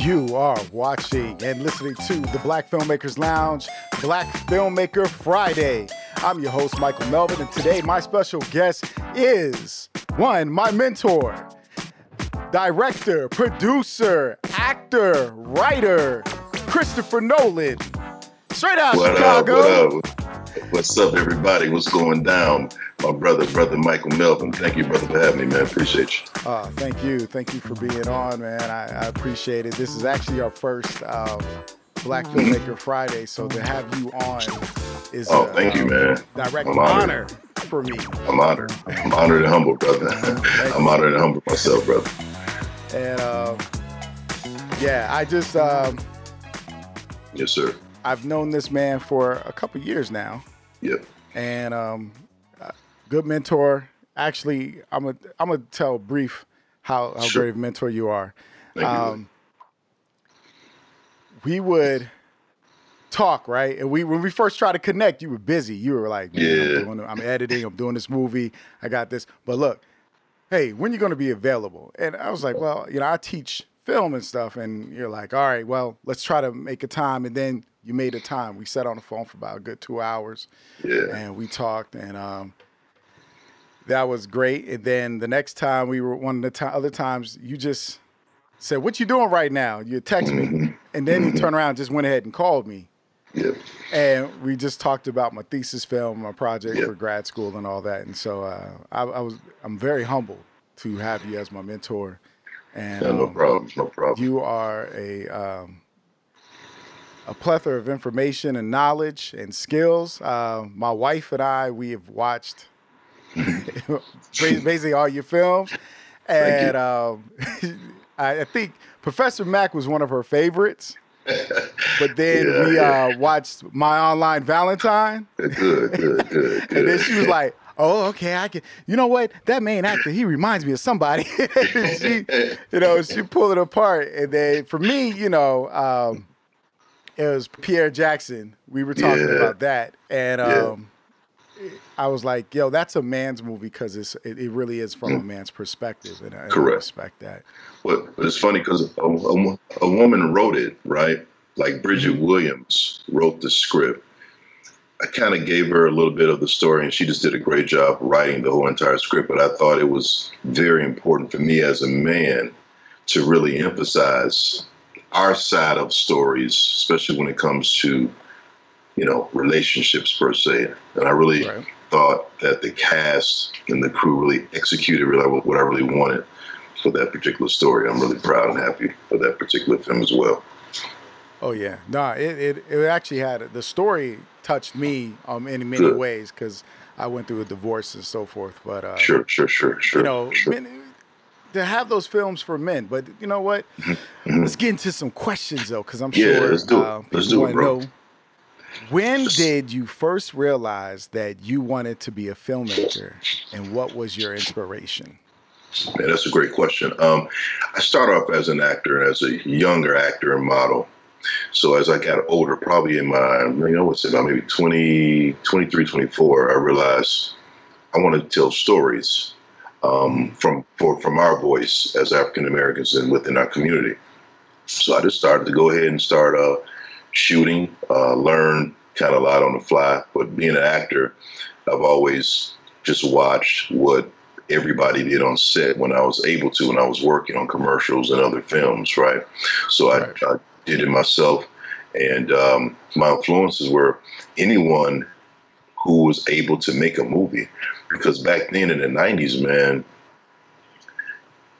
You are watching and listening to the Black Filmmakers Lounge, Black Filmmaker Friday. I'm your host, Michael Melvin, and today my special guest is one, my mentor, director, producer, actor, writer, Christopher Nolen. Straight out What Chicago. up? What up? What's up, everybody? What's going down? My brother, brother Michael Melvin. Thank you, brother, for having me, man. Appreciate you. Uh, thank you. Thank you for being on, man. I, I appreciate it. This is actually our first um, Black Filmmaker Friday, so to have you on is Oh, a, thank you, um, man. direct honor for me. I'm honored. I'm honored and humbled, brother. I'm honored and humbled myself, brother. And um, yeah, I just um, Yes, sir. I've known this man for a couple years now, Yep. and um, good mentor. Actually, I'm gonna I'm gonna tell brief how how Sure. great of a mentor you are. Thank you. Um, we would talk, right? And we when we first tried to connect, you were busy. You were like, Man, Yeah. I'm, doing, I'm editing, I'm doing this movie, I got this. But look, hey, when you going to be available? And I was like, well, you know, I teach film and stuff, and you're like, all right, well, let's try to make a time. And then you made a time. We sat on the phone for about a good two hours, yeah. and we talked, and um, that was great. And then the next time we were one of the other times, you just said, "What you doing right now?" You text me, and then you turn around, and just went ahead and called me, Yep. and we just talked about my thesis film, my project Yeah. for grad school, and all that. And so uh, I, I was, I'm very humbled to have you as my mentor, and Yeah, no um, problem. No problem. you are a um, a plethora of information and knowledge and skills. Uh, my wife and I, we have watched basically all your films, Thank you. and um, I, I think Professor Mac was one of her favorites. But then Yeah, we yeah. uh, watched My Online Valentine, good, good, good, good. and then she was like, "Oh, okay, I can. You know what? That main actor, he reminds me of somebody." she, you know, she pulled it apart, and then for me, you know, um, it was Pierre Jackson. We were talking Yeah. about that, and um, I was like, "Yo, that's a man's movie because it's it, it really is from a man's perspective," and I, and I Mm. Correct. respect that. But, but it's funny because a, a, a woman wrote it, right? Like Bridget Williams wrote the script. I kind of gave her a little bit of the story, and she just did a great job writing the whole entire script. But I thought it was very important for me as a man to really emphasize our side of stories, especially when it comes to, you know, relationships per se. And I really Right. Thought that the cast and the crew really executed really what I really wanted for that particular story. I'm really proud and happy for that particular film as well. Oh yeah, no, it it, it actually had the story touched me um in many Good. ways because I went through a divorce and so forth. But uh, Sure, sure, sure, sure. you know, sure. men, to have those films for men. But you know what? Let's get into some questions though, because I'm Mm-hmm. Yeah, sure let's do it. uh, Let's do it, bro. know. When did you first realize that you wanted to be a filmmaker, and what was your inspiration? Man, that's a great question. Um, I started off as an actor, as a younger actor and model. So as I got older, probably in my, you know, what's it about maybe 20, 23, 24, I realized I wanted to tell stories um, from for, from our voice as African Americans and within our community. So I just started to go ahead and start uh, shooting, uh, learn kind of a lot on the fly. But being an actor, I've always just watched what everybody did on set when I was able to, when I was working on commercials and other films, right? So Right. I, I did it myself. And um, my influences were anyone who was able to make a movie. Because back then in the 90s, man,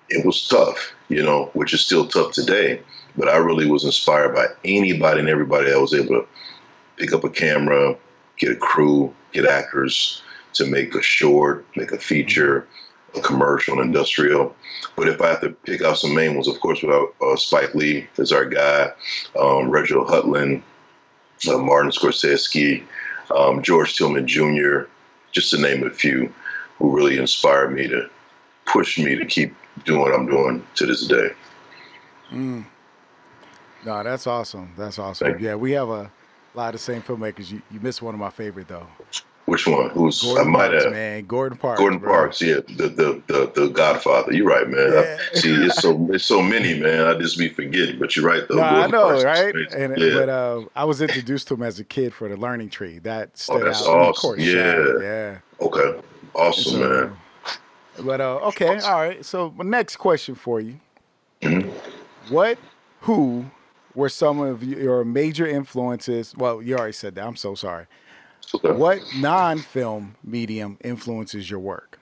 it was tough, you know, which is still tough today. But I really was inspired by anybody and everybody that was able to pick up a camera, get a crew, get actors to make a short, make a feature, a commercial, an industrial. But if I have to pick out some main ones, of course, without uh, Spike Lee is our guy, um, Reginald Hudlin, uh, Martin Scorsese, um, George Tillman Jr., just to name a few, who really inspired me to push me to keep doing what I'm doing to this day. Mm. No, that's awesome. That's awesome. Thank. Yeah, we have a lot of the same filmmakers. You, you missed one of my favorite though. Which one? Who's Gordon I might Parks, have man. Gordon Parks. Gordon bro. Parks, yeah, the the the, the Godfather. You're right, man. Yeah. I, See, it's so it's so many, man. I just be forgetting, but you're right though. No, I know, Parks right? And yeah. but uh, I was introduced to him as a kid for the Learning Tree. That stood Oh, that's out. Mean, of awesome. course, Yeah. Yeah. okay, awesome, So, man. But uh, okay, all right. So my next question for you: Mhm. What, who were some of your major influences? Well, you already said that. I'm so sorry. Okay. What non-film medium influences your work?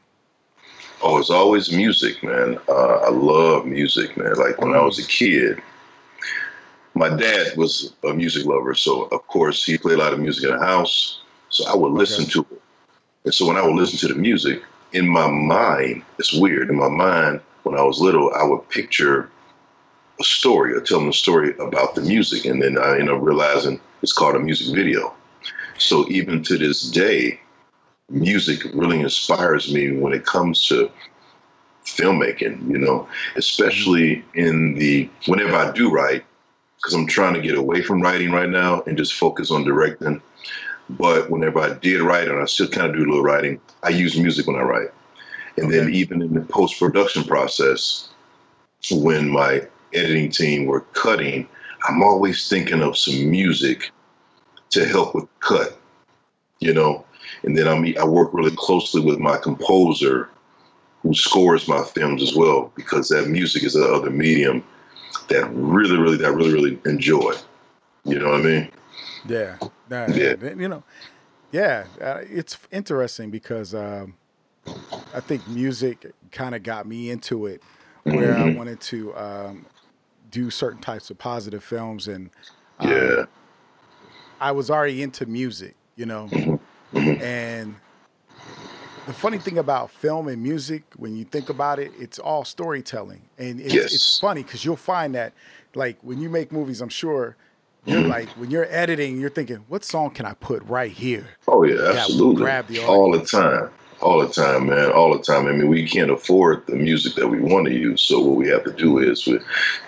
Oh, it's always music, man. Uh, I love music, man. Like when I was a kid, my dad was a music lover, so of course he played a lot of music in the house. So I would listen to it, and so when I would listen to the music, in my mind, it's weird. In my mind, when I was little, I would picture a story or telling a story about the music, and then I end up realizing it's called a music video. So even to this day, music really inspires me when it comes to filmmaking, you know, especially in the whenever I do write, because I'm trying to get away from writing right now and just focus on directing. But whenever I did write, and I still kind of do a little writing, I use music when I write. And then even in the post production process, when my editing team were cutting, I'm always thinking of some music to help with cut, you know. And then I mean, I work really closely with my composer, who scores my films as well, because that music is the other medium that really, really, that really, really enjoy. You know what I mean? Yeah, nah, Yeah. you know, yeah. Uh, it's interesting because um, I think music kind of got me into it, where I Mhm. wanted to um, do certain types of positive films, and um, Yeah. I was already into music, you know, Mhm. Mhm. and the funny thing about film and music, when you think about it, it's all storytelling, and it's, it's funny because you'll find that, like when you make movies, I'm sure you're Mhm. like when you're editing, you're thinking, what song can I put right here? Oh yeah, absolutely. grab the all the time. All the time, man. All the time. I mean, we can't afford the music that we want to use. So what we have to do is we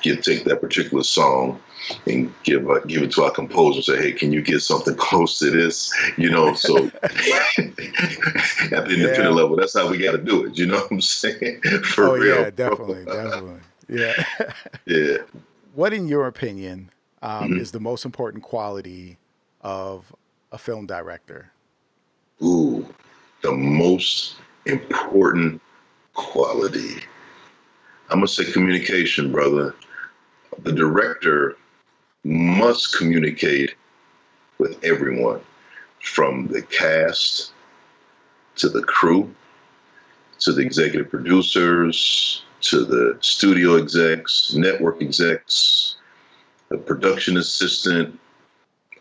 get take that particular song and give uh, give it to our composer and say, hey, can you get something close to this? You know, so at the independent Yeah. level, that's how we got to do it. You know what I'm saying? For oh real. yeah, definitely, definitely, yeah. yeah. what, in your opinion, um, Mhm. is the most important quality of a film director? Ooh, the most important quality. I'm gonna say communication, brother. The director must communicate with everyone, from the cast to the crew, to the executive producers, to the studio execs, network execs, the production assistant,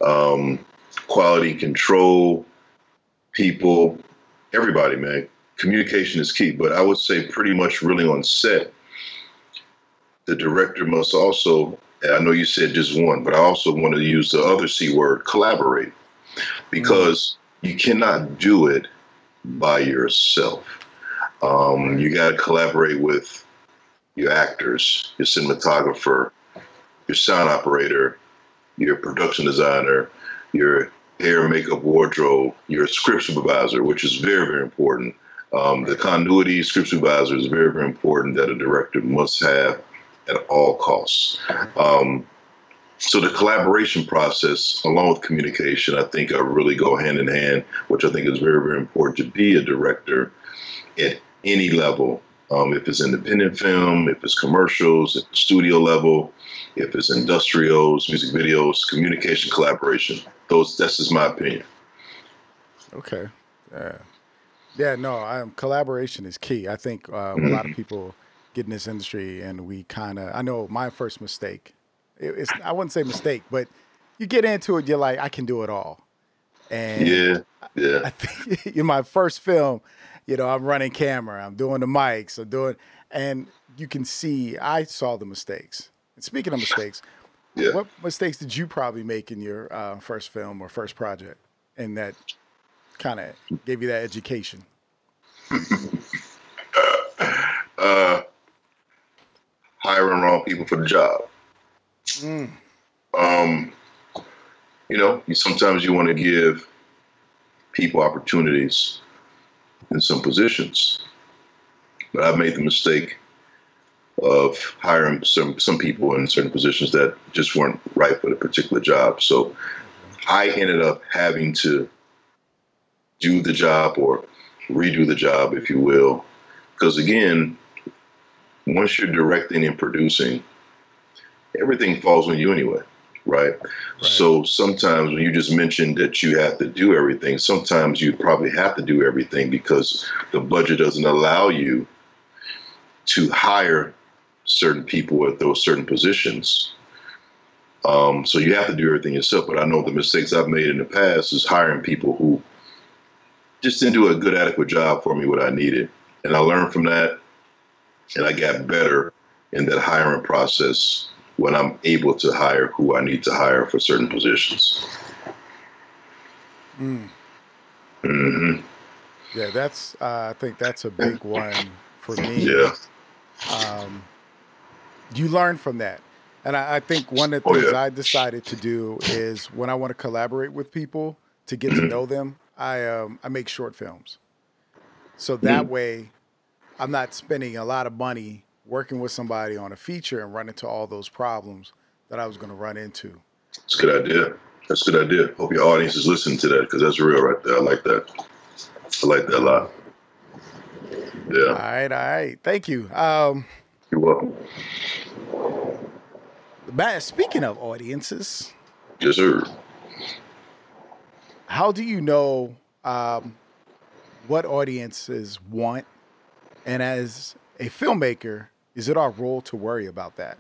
um, quality control people, everybody, man. Communication is key, but I would say pretty much really on set, the director must also, I know you said just one, but I also want to use the other C word, collaborate, because you cannot do it by yourself. Um, you got to collaborate with your actors, your cinematographer, your sound operator, your production designer, your hair, makeup, wardrobe, your script supervisor, which is very, very important. Um, the continuity script supervisor is very, very important that a director must have at all costs. Um, so the collaboration process, along with communication, I think uh, really go hand in hand, which I think is very, very important to be a director at any level. Um, if it's independent film, if it's commercials, if it's studio level, if it's industrials, music videos, communication, collaboration. Those that's just my opinion. Okay. Yeah. Yeah. No. Um, collaboration is key. I think uh, a lot of people get in this industry, and we kind of. I know my first mistake. It, it's. I wouldn't say mistake, but you get into it. You're like, I can do it all. And Yeah, yeah. I think in my first film, you know, I'm running camera, I'm doing the mics, I'm doing, and you can see I saw the mistakes. And speaking of mistakes, Yeah. what mistakes did you probably make in your uh, first film or first project, and that kind of gave you that education? Uh, hiring wrong people for the job. Um, you know, you, sometimes you want to give people opportunities in some positions. But I've made the mistake of hiring some some people in certain positions that just weren't right for the particular job. So I ended up having to do the job or redo the job, if you will, because again, once you're directing and producing, everything falls on you anyway. Right? right? So sometimes when you just mentioned that you have to do everything, sometimes you probably have to do everything because the budget doesn't allow you to hire certain people at those certain positions. Um, so you have to do everything yourself. But I know the mistakes I've made in the past is hiring people who just didn't do a good, adequate job for me what I needed. And I learned from that, and I got better in that hiring process when I'm able to hire who I need to hire for certain positions. Mm. Mm-hmm. Yeah, that's. Uh, I think that's a big one for me. Yeah. Um, you learn from that. And I, I think one of the oh, things yeah. I decided to do is when I want to collaborate with people to get to mm-hmm. know them, I um, I make short films. So that mm. way, I'm not spending a lot of money working with somebody on a feature and run into all those problems that I was going to run into. That's a good idea. That's a good idea. Hope your audience is listening to that because that's real right there. I like that. I like that a lot. Yeah. All right. All right. Thank you. Um, You're welcome. Bad. Speaking of audiences, yes, sir. How do you know um, what audiences want? And as a filmmaker, is it our role to worry about that?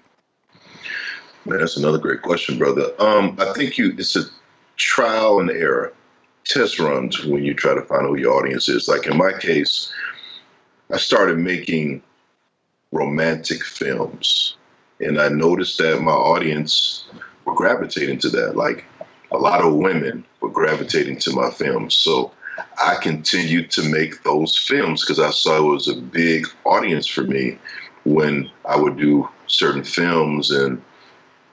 Man, that's another great question, brother. Um, I think you it's a trial and error, test runs when you try to find out who your audience is. Like in my case, I started making romantic films and I noticed that my audience were gravitating to that. Like a lot of women were gravitating to my films. So I continued to make those films because I saw it was a big audience for me when I would do certain films and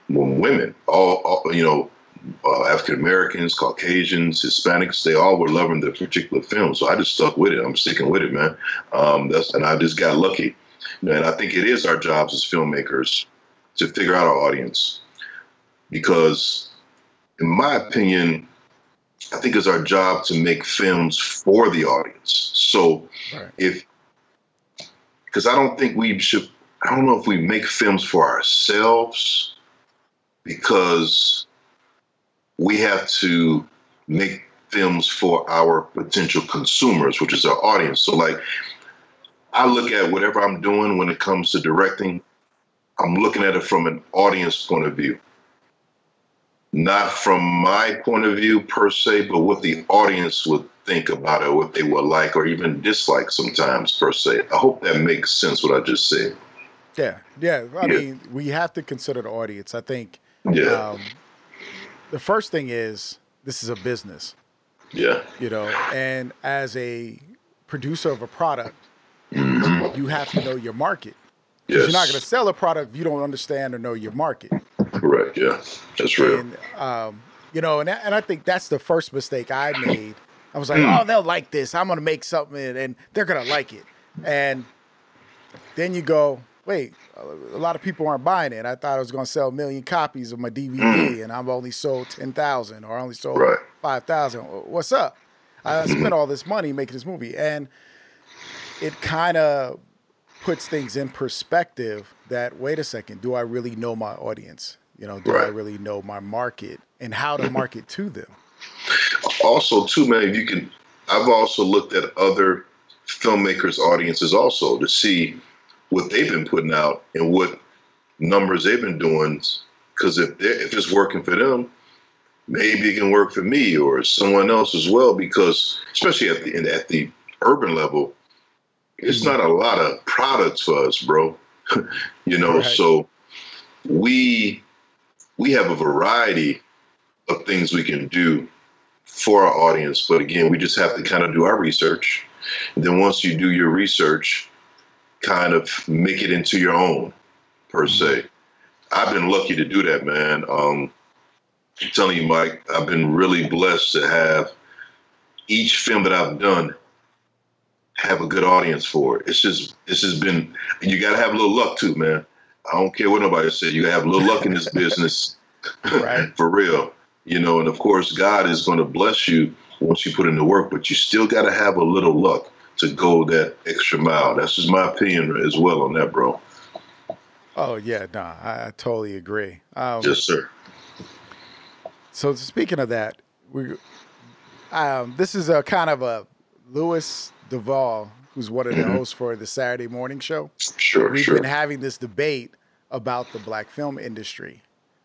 when women, all, all you know, uh, African Americans, Caucasians, Hispanics, they all were loving the particular film. So I just stuck with it. I'm sticking with it, man. Um, that's and I just got lucky. And I think it is our jobs as filmmakers to figure out our audience. Because, in my opinion, I think it's our job to make films for the audience. So, right. if, because I don't think we should, I don't know if we make films for ourselves because we have to make films for our potential consumers, which is our audience. So, like, I look at whatever I'm doing when it comes to directing, I'm looking at it from an audience point of view. Not from my point of view per se, but what the audience would think about it, what they would like or even dislike sometimes per se. I hope that makes sense what I just said. Yeah, yeah. I yeah. mean, we have to consider the audience. I think yeah. Um, the first thing is this is a business. Yeah. You know, and as a producer of a product, mm-hmm. you have to know your market. Yes. You're not going to sell a product if you don't understand or know your market. Correct. Yeah, that's real. And, um, you know, and and I think that's the first mistake I made. I was like, mm. oh, they'll like this. I'm going to make something, and they're going to like it. And then you go, wait, a lot of people aren't buying it. I thought I was going to sell a million copies of my DVD, mm. and I've only sold ten thousand or only sold right. five thousand. What's up? I spent all this money making this movie, and it kind of puts things in perspective that wait a second, do I really know my audience? You know, do right. I really know my market and how to market to them? Also, too, man, you can. I've also looked at other filmmakers' audiences also to see what they've been putting out and what numbers they've been doing. Because if if it's working for them, maybe it can work for me or someone else as well. Because especially at the at the urban level, it's not a lot of products for us, bro. you know, right. so we we have a variety of things we can do for our audience, but again, we just have to kind of do our research. And then once you do your research, kind of make it into your own, per mm-hmm. se. I've been lucky to do that, man. Um, I'm telling you, Mike, I've been really blessed to have each film that I've done have a good audience for it. It's just it's just been you gotta have a little luck too, man. I don't care what nobody said. You gotta have a little luck in this business. Right. for real. You know, and of course God is gonna bless you once you put in the work, but you still gotta have a little luck to go that extra mile. That's just my opinion as well on that, bro. Oh yeah, no, I, I totally agree. Um, yes, sir. So speaking of that, we um, this is a kind of a Louis Duvall, who's one of the mm-hmm. hosts for the Saturday morning show. Sure, We've sure. been having this debate about the black film industry.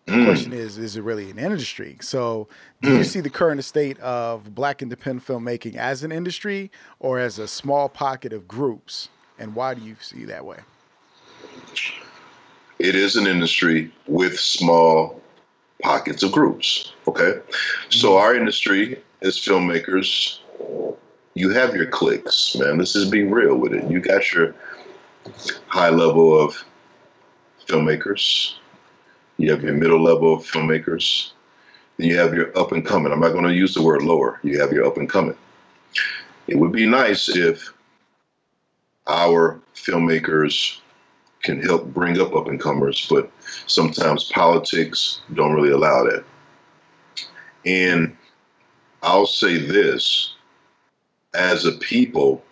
The Mm. question is, is it really an industry? So, do you mm. see the current state of black independent filmmaking as an industry or as a small pocket of groups? And why do you see that way? it is an industry with small pockets of groups. Okay. So mm-hmm. our industry as filmmakers, you have your clicks, man. Let's just be real with it. You got your high level of filmmakers. You have your middle level of filmmakers. Then you have your up and coming. I'm not going to use the word lower. You have your up and coming. It would be nice if our filmmakers can help bring up up and comers, but sometimes politics don't really allow that. And I'll say this as a people,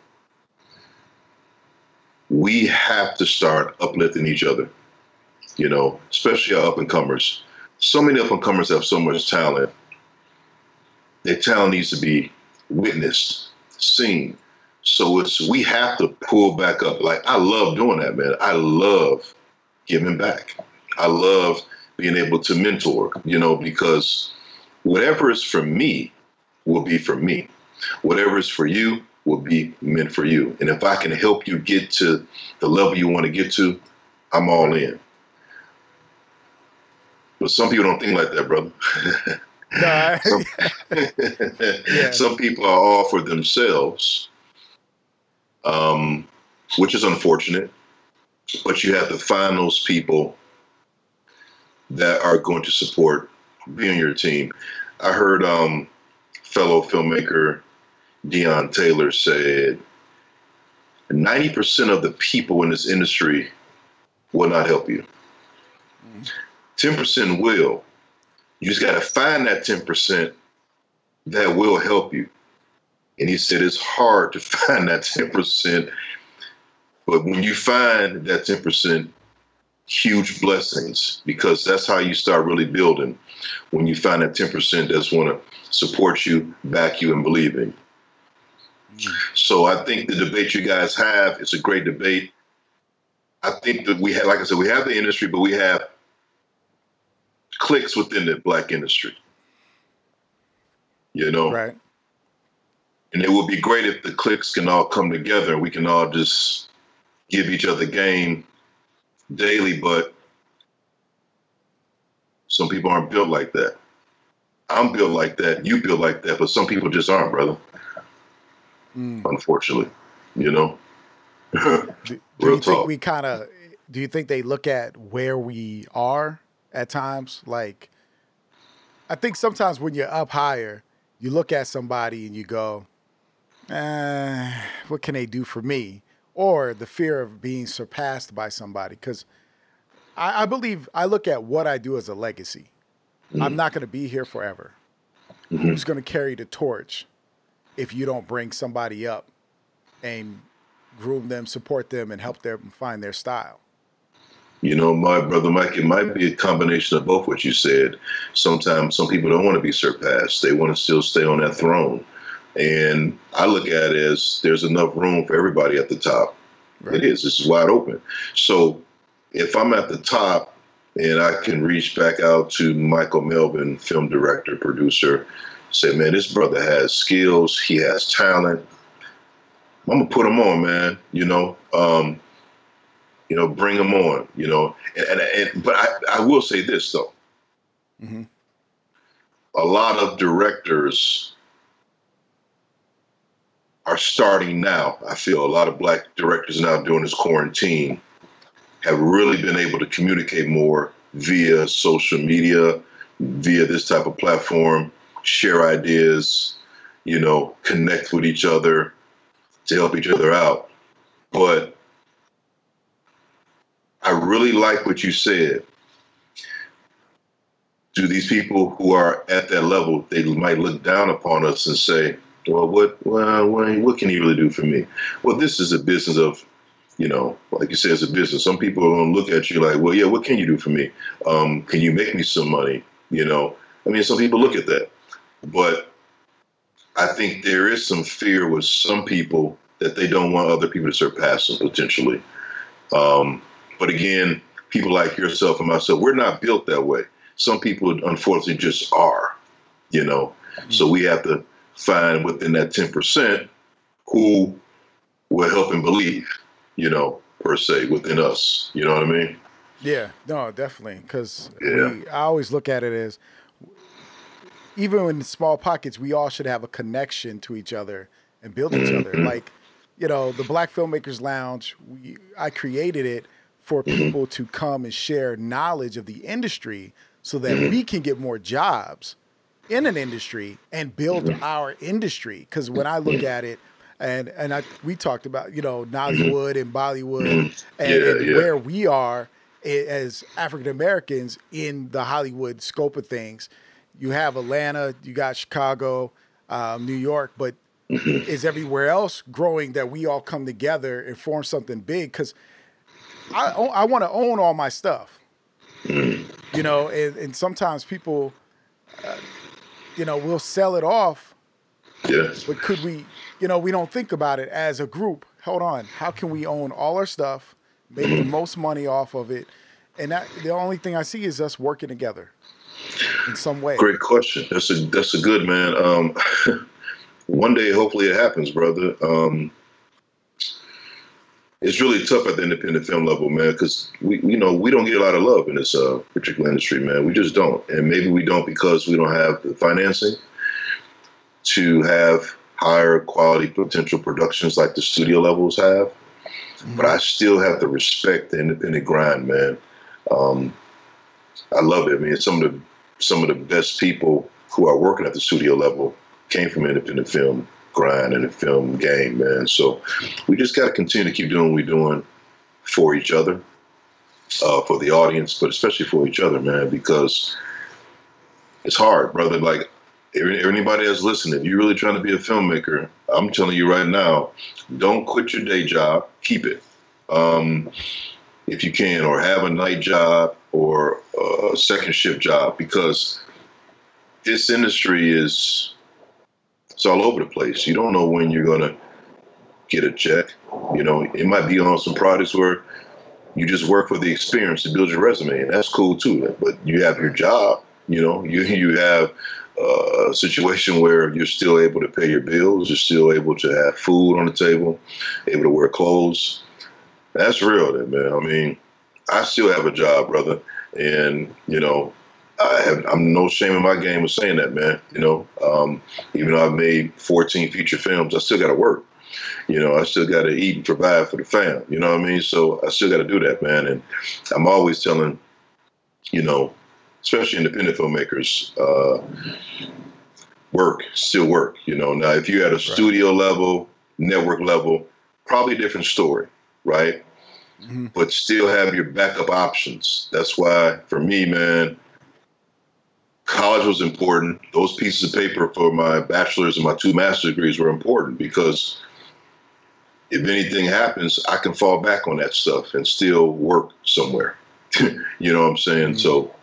we have to start uplifting each other, you know, especially our up and comers. So many up and comers have so much talent. Their talent needs to be witnessed, seen. So it's we have to pull back up. Like I love doing that, man. I love giving back. I love being able to mentor, you know, because whatever is for me will be for me. Whatever is for you will be meant for you. And if I can help you get to the level you want to get to, I'm all in. But some people don't think like that, brother. No, some, Yeah. some people are all for themselves, um, which is unfortunate. But you have to find those people that are going to support, be on your team. I heard um, fellow filmmaker Deon Taylor said 90% of the people in this industry will not help you. 10% will. You just got to find that 10% that will help you. And he said it's hard to find that 10%. But when you find that 10%, huge blessings because that's how you start really building. When you find that 10% that's want to support you, back you, and believe in. So I think the debate you guys have is a great debate. I think that we have, like I said, we have the industry, but we have cliques within the black industry. You know, right. and it would be great if the cliques can all come together we can all just give each other game daily. But some people aren't built like that. I'm built like that. You built like that, but some people just aren't, brother. Mm. Unfortunately, you know. Do, do Real you think we kind of? Do you think they look at where we are at times? Like, I think sometimes when you're up higher, you look at somebody and you go, uh, "What can they do for me?" Or the fear of being surpassed by somebody. Because I, I believe I look at what I do as a legacy. I'm Mhm. not going to be here forever. Mhm. Who's going to carry the torch if you don't bring somebody up and groom them, support them, and help them find their style? You know, my brother Mike, it might be a combination of both what you said. Sometimes some people don't want to be surpassed. They want to still stay on that throne. And I look at it as there's enough room for everybody at the top. Right. It is. It's wide open. So if I'm at the top and I can reach back out to Michael Melvin, film director, producer, say, man, this brother has skills, he has talent. I'm gonna put him on, man. You know, um, you know, bring him on. You know, and, and, and but I, I will say this though, Mhm. a lot of directors are starting now. I feel a lot of black directors now during this quarantine have really been able to communicate more via social media, via this type of platform, share ideas, you know, connect with each other to help each other out. But I really like what you said. Do these people who are at that level, they might look down upon us and say, well, what, well, what can he really do for me? Well, this is a business of, you know, like you said, it's a business. Some people are going to look at you like, well, yeah, what can you do for me? Um, can you make me some money? You know, I mean, some people look at that, but I think there is some fear with some people that they don't want other people to surpass them potentially. Um, but again, people like yourself and myself, we're not built that way. Some people, unfortunately, just are, you know. Mm-hmm. So we have to find within that 10% who will help and believe, you know, per se, within us. You know what I mean? Yeah, no, definitely. Because yeah. I always look at it as even in small pockets, we all should have a connection to each other and build each other. Like, you know, the Black Filmmakers Lounge, we, I created it for people to come and share knowledge of the industry so that we can get more jobs in an industry and build our industry. Because when I look at it, and and I we talked about you know Nollywood and Bollywood and, yeah, and yeah. where we are as African Americans in the Hollywood scope of things. You have Atlanta, you got Chicago, um, New York, but is everywhere else growing that we all come together and form something big? Because I I want to own all my stuff. You know, and, and sometimes people, uh, you know, will sell it off. Yes. But could we, you know, we don't think about it as a group. Hold on, how can we own all our stuff, make the most money off of it, and that the only thing I see is us working together in some way. Great question. That's a that's a good man. Um, one day, hopefully, it happens, brother. Um, it's really tough at the independent film level, man, because we, you know, we don't get a lot of love in this uh, particular industry, man. We just don't, and maybe we don't because we don't have the financing to have higher quality potential productions like the studio levels have. Mm-hmm. But I still have to respect the independent grind, man. Um, I love it. I mean, some of the some of the best people who are working at the studio level came from independent film grind in the film game, man. So we just got to continue to keep doing what we're doing for each other, uh, for the audience, but especially for each other, man, because it's hard, brother. Like anybody that's listening, if you're really trying to be a filmmaker, I'm telling you right now, don't quit your day job. Keep it. Um, if you can, or have a night job or a second shift job, because this industry is it's all over the place. You don't know when you're gonna get a check. You know, it might be on some products where you just work for the experience to build your resume, and that's cool too. But you have your job. You know, you you have a situation where you're still able to pay your bills. You're still able to have food on the table, able to wear clothes. That's real, then, man. I mean, I still have a job, brother, and you know, I have, I'm no shame in my game of saying that, man. You know, um, even though I've made 14 feature films, I still got to work. You know, I still got to eat and provide for the fam. You know what I mean? So I still got to do that, man. And I'm always telling, you know, especially independent filmmakers, uh, work, still work. You know, now if you're at a studio level, network level, probably a different story, right? Mm-hmm. But still have your backup options. That's why, for me, man, college was important. Those pieces of paper for my bachelor's and my two master's degrees were important because if anything happens, I can fall back on that stuff and still work somewhere. you know what I'm saying? Mm-hmm. So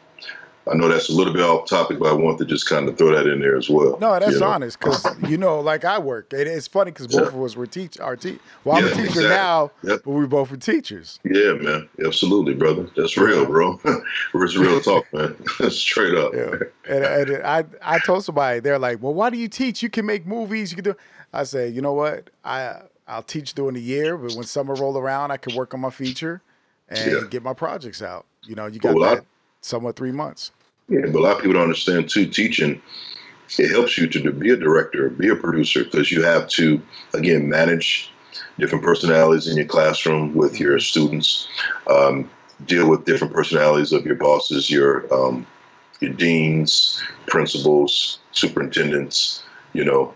I know that's a little bit off topic, but I want to just kind of throw that in there as well. No, that's you know? honest because you know, like I work, and it's funny because both yeah. of us were teach our teach. Well, I'm yeah, a teacher exactly. now, yep. but we both were teachers. Yeah, man, absolutely, brother. That's real, bro. it's real talk, man. Straight up. Yeah. And, and, I, I told somebody, they're like, "Well, why do you teach? You can make movies. You can do." I say, you know what? I I'll teach during the year, but when summer roll around, I can work on my feature and yeah. get my projects out. You know, you got well, that I, somewhat three months. Yeah, but a lot of people don't understand too. Teaching it helps you to be a director, be a producer, because you have to again manage different personalities in your classroom with your students, um, deal with different personalities of your bosses, your um, your deans, principals, superintendents. You know,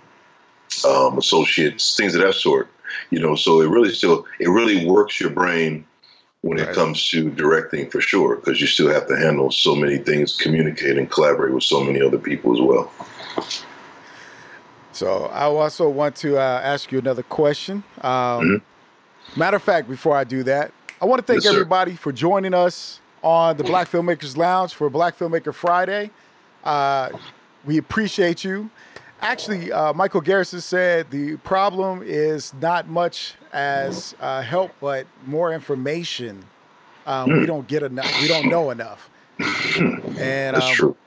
um, associates, things of that sort. You know, so it really still it really works your brain when it comes to directing for sure, because you still have to handle so many things, communicate and collaborate with so many other people as well. So I also want to uh, ask you another question. Um, mm-hmm. Matter of fact, before I do that, I want to thank yes, everybody for joining us on the Black Filmmakers Lounge for Black Filmmaker Friday. Uh, we appreciate you. Actually, uh, Michael Garrison said the problem is not much as uh, help, but more information. Um, mm. We hmm. don't get enough. We don't know enough. And that's um, true.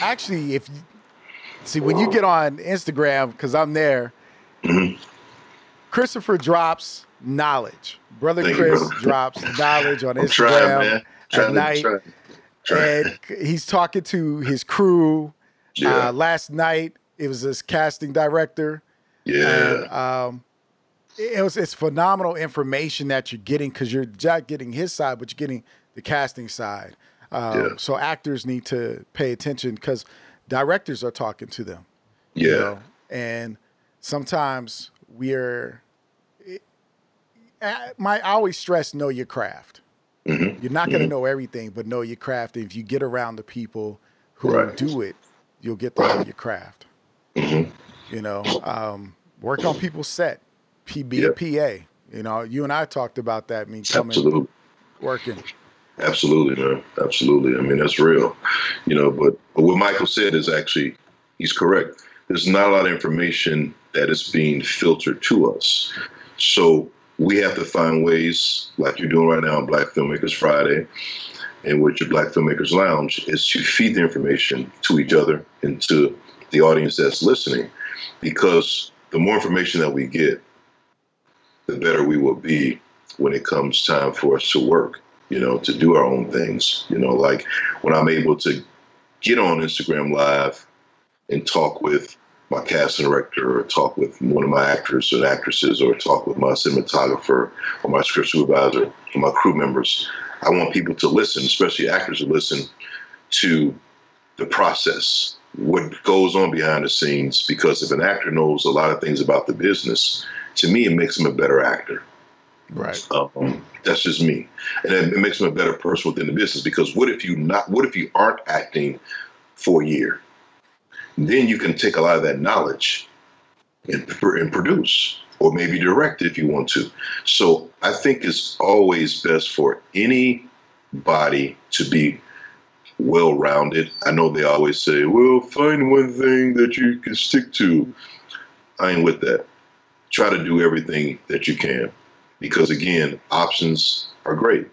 Actually, if you, see when you get on Instagram, because I'm there, mm-hmm. Christopher drops knowledge. Brother Thank Chris you, drops knowledge on I'm Instagram trying, at night, trying, trying. and he's talking to his crew. Yeah. Uh, last night, it was this casting director. Yeah. And, um, it was it's phenomenal information that you're getting because you're not getting his side, but you're getting the casting side. Um, yeah. So actors need to pay attention because directors are talking to them. Yeah. You know? And sometimes we're. my I always stress know your craft. Mm-hmm. You're not going to mm-hmm. know everything, but know your craft. If you get around the people who right. do it, you'll get to know your craft. Mm-hmm. You know, um, work on people's set be a PA. You know, you and I talked about that. Me coming, Absolutely. working. Absolutely, man. Absolutely. I mean, that's real. You know, but, but what Michael said is actually, he's correct. There's not a lot of information that is being filtered to us. So we have to find ways, like you're doing right now on Black Filmmakers Friday, and with your Black Filmmakers Lounge, is to feed the information to each other and to the audience that's listening. Because the more information that we get, the better we will be when it comes time for us to work, you know, to do our own things. You know, like when I'm able to get on Instagram Live and talk with my casting director or talk with one of my actors and actresses or talk with my cinematographer or my script supervisor or my crew members. I want people to listen, especially actors to listen to the process, what goes on behind the scenes, because if an actor knows a lot of things about the business, to me, it makes him a better actor. Right. Um, that's just me, and it, it makes him a better person within the business. Because what if you not? What if you aren't acting for a year? Then you can take a lot of that knowledge and, and produce, or maybe direct if you want to. So I think it's always best for anybody to be well rounded. I know they always say, well, find one thing that you can stick to. I ain't with that. Try to do everything that you can because again options are great.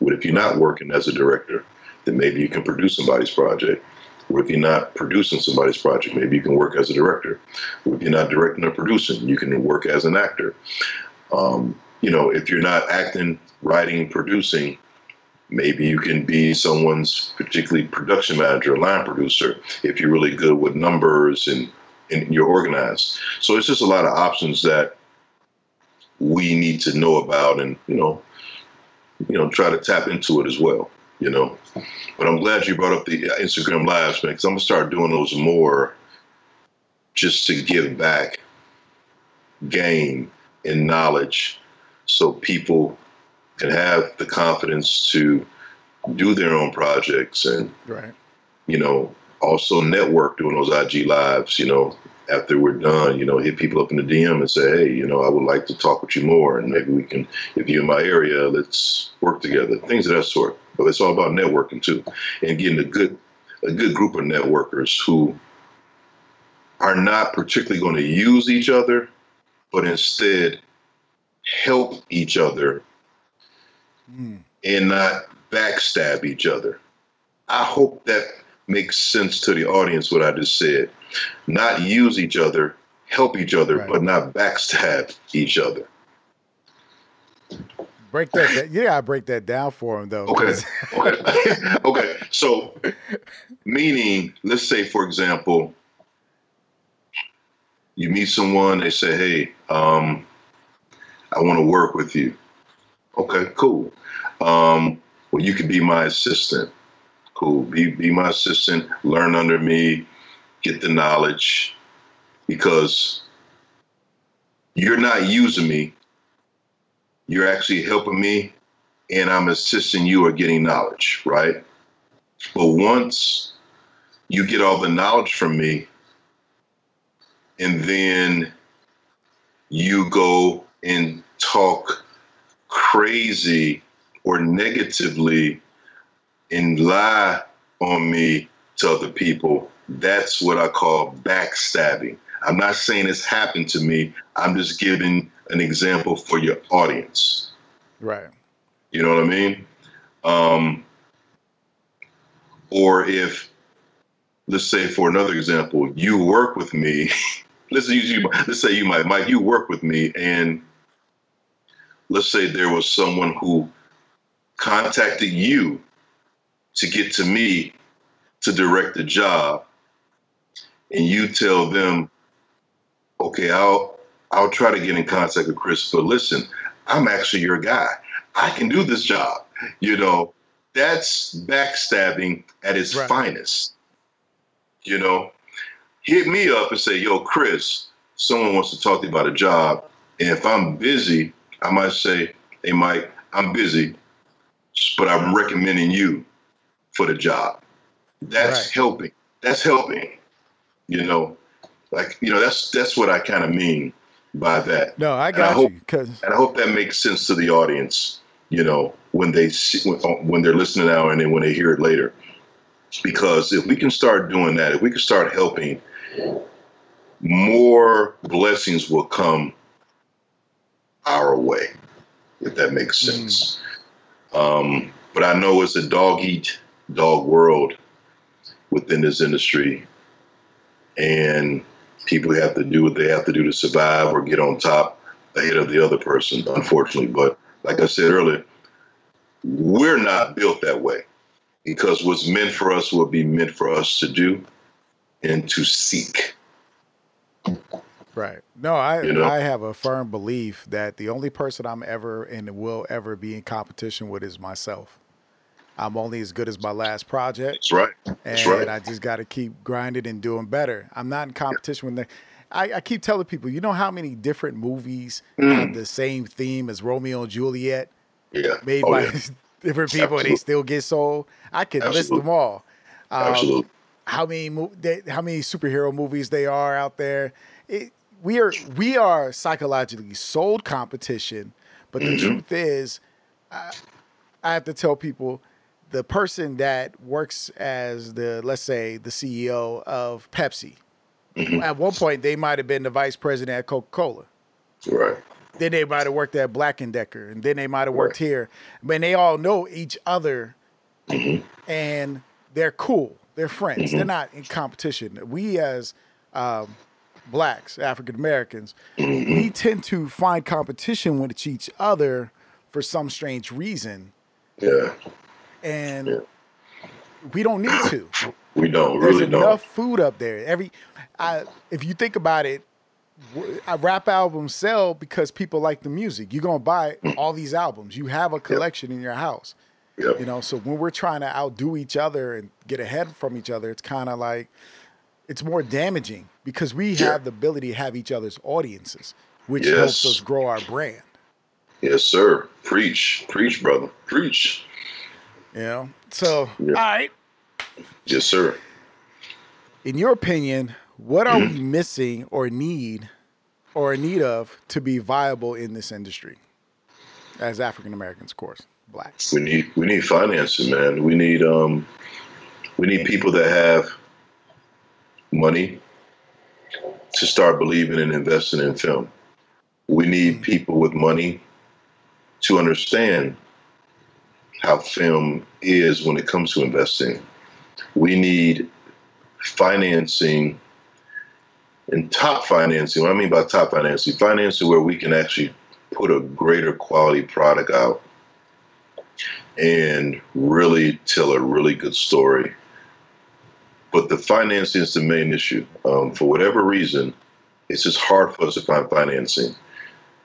But if you're not working as a director then maybe you can produce somebody's project. Or if you're not producing somebody's project maybe you can work as a director. Or if you're not directing or producing you can work as an actor. Um, you know if you're not acting writing producing maybe you can be someone's particularly production manager line producer if you're really good with numbers and and you're organized. So it's just a lot of options that we need to know about and, you know, you know, try to tap into it as well, you know. But I'm glad you brought up the Instagram lives, man, because I'm gonna start doing those more just to give back game and knowledge so people can have the confidence to do their own projects and right. you know also network doing those IG lives, you know, after we're done, you know, hit people up in the DM and say, hey, you know, I would like to talk with you more. And maybe we can, if you're in my area, let's work together, things of that sort. But it's all about networking too and getting a good, a good group of networkers who are not particularly going to use each other, but instead help each other mm. and not backstab each other. I hope that makes sense to the audience what I just said. Not use each other, help each other, right. but not backstab each other. Break that. You gotta break that down for him, though. Okay. okay. okay. So, meaning, let's say, for example, you meet someone, they say, "Hey, um, I want to work with you." Okay, cool. Um, well, you can be my assistant cool. Be be my assistant, learn under me, get the knowledge, because you're not using me. You're actually helping me, and I'm assisting you or getting knowledge, right? But once you get all the knowledge from me, and then you go and talk crazy or negatively and lie on me to other people, that's what I call backstabbing. I'm not saying it's happened to me. I'm just giving an example for your audience. Right. You know what I mean? Um, or if, let's say, for another example, you work with me. let's use you. Let's say you might, Mike, you work with me, and let's say there was someone who contacted you to get to me to direct the job, and you tell them, okay, I'll I'll try to get in contact with Chris, but listen, I'm actually your guy. I can do this job. You know, that's backstabbing at its right. finest. You know, hit me up and say, yo, Chris, someone wants to talk to you about a job. And if I'm busy, I might say, hey, Mike, I'm busy, but I'm recommending you for the job. That's right. helping. That's helping. You know, like you know, that's that's what I kind of mean by that. No, I got and I hope, you. Cause... And I hope that makes sense to the audience. You know, when they see, when, uh, when they're listening now and then when they hear it later, because if we can start doing that, if we can start helping, more blessings will come our way. If that makes hmm. sense. Mm. Um, but I know it's a dog eat dog world within this industry. And people have to do what they have to do to survive or get on top ahead of the other person, unfortunately. But like I said earlier, we're not built that way because what's meant for us will be meant for us to do and to seek. Right. No, I you know? I have a firm belief that the only person I'm ever and will ever be in competition with is myself. I'm only as good as my last project. That's right. That's and right. I just got to keep grinding and doing better. I'm not in competition yeah. with the. I, I, keep telling people, you know how many different movies mm. have the same theme as Romeo and Juliet? Yeah. Made oh, by yeah. different people Absolutely. and they still get sold. I could Absolutely. list them all. Um, Absolutely. How many how many superhero movies they are out there? It, we are we are psychologically sold competition, but the mm-hmm. truth is, I, I have to tell people the person that works as the let's say the CEO of Pepsi. Mm-hmm. At one point, they might have been the vice president at Coca Cola. Right. Then they might have worked at Black and Decker, and then they might have worked right. here. But they all know each other, mm-hmm. and they're cool. They're friends. They're not in competition. We as um, blacks, African Americans, we tend to find competition with each other for some strange reason. Yeah and yeah. we don't need to. We don't. There's really enough don't. food up there. Every, I, if you think about it, rap albums sell because people like the music. You're gonna buy mm. all these albums. You have a collection yep. in your house. Yep. You know, so when we're trying to outdo each other and get ahead from each other, it's kind of like it's more damaging because we yeah. have the ability to have each other's audiences, which yes. helps us grow our brand. Yes, sir. Preach, preach, brother, preach. You know? So, yeah. all right. Yes, sir. In your opinion, what are we missing or need or in need of to be viable in this industry as African Americans, of course, blacks? We need we need financing, man. We need um we need people that have money to start believing and investing in film. We need mm. people with money to understand how film is when it comes to investing. We need financing and top financing. What I mean by top financing, financing where we can actually put a greater quality product out and really tell a really good story. But the financing is the main issue. Um, for whatever reason, it's just hard for us to find financing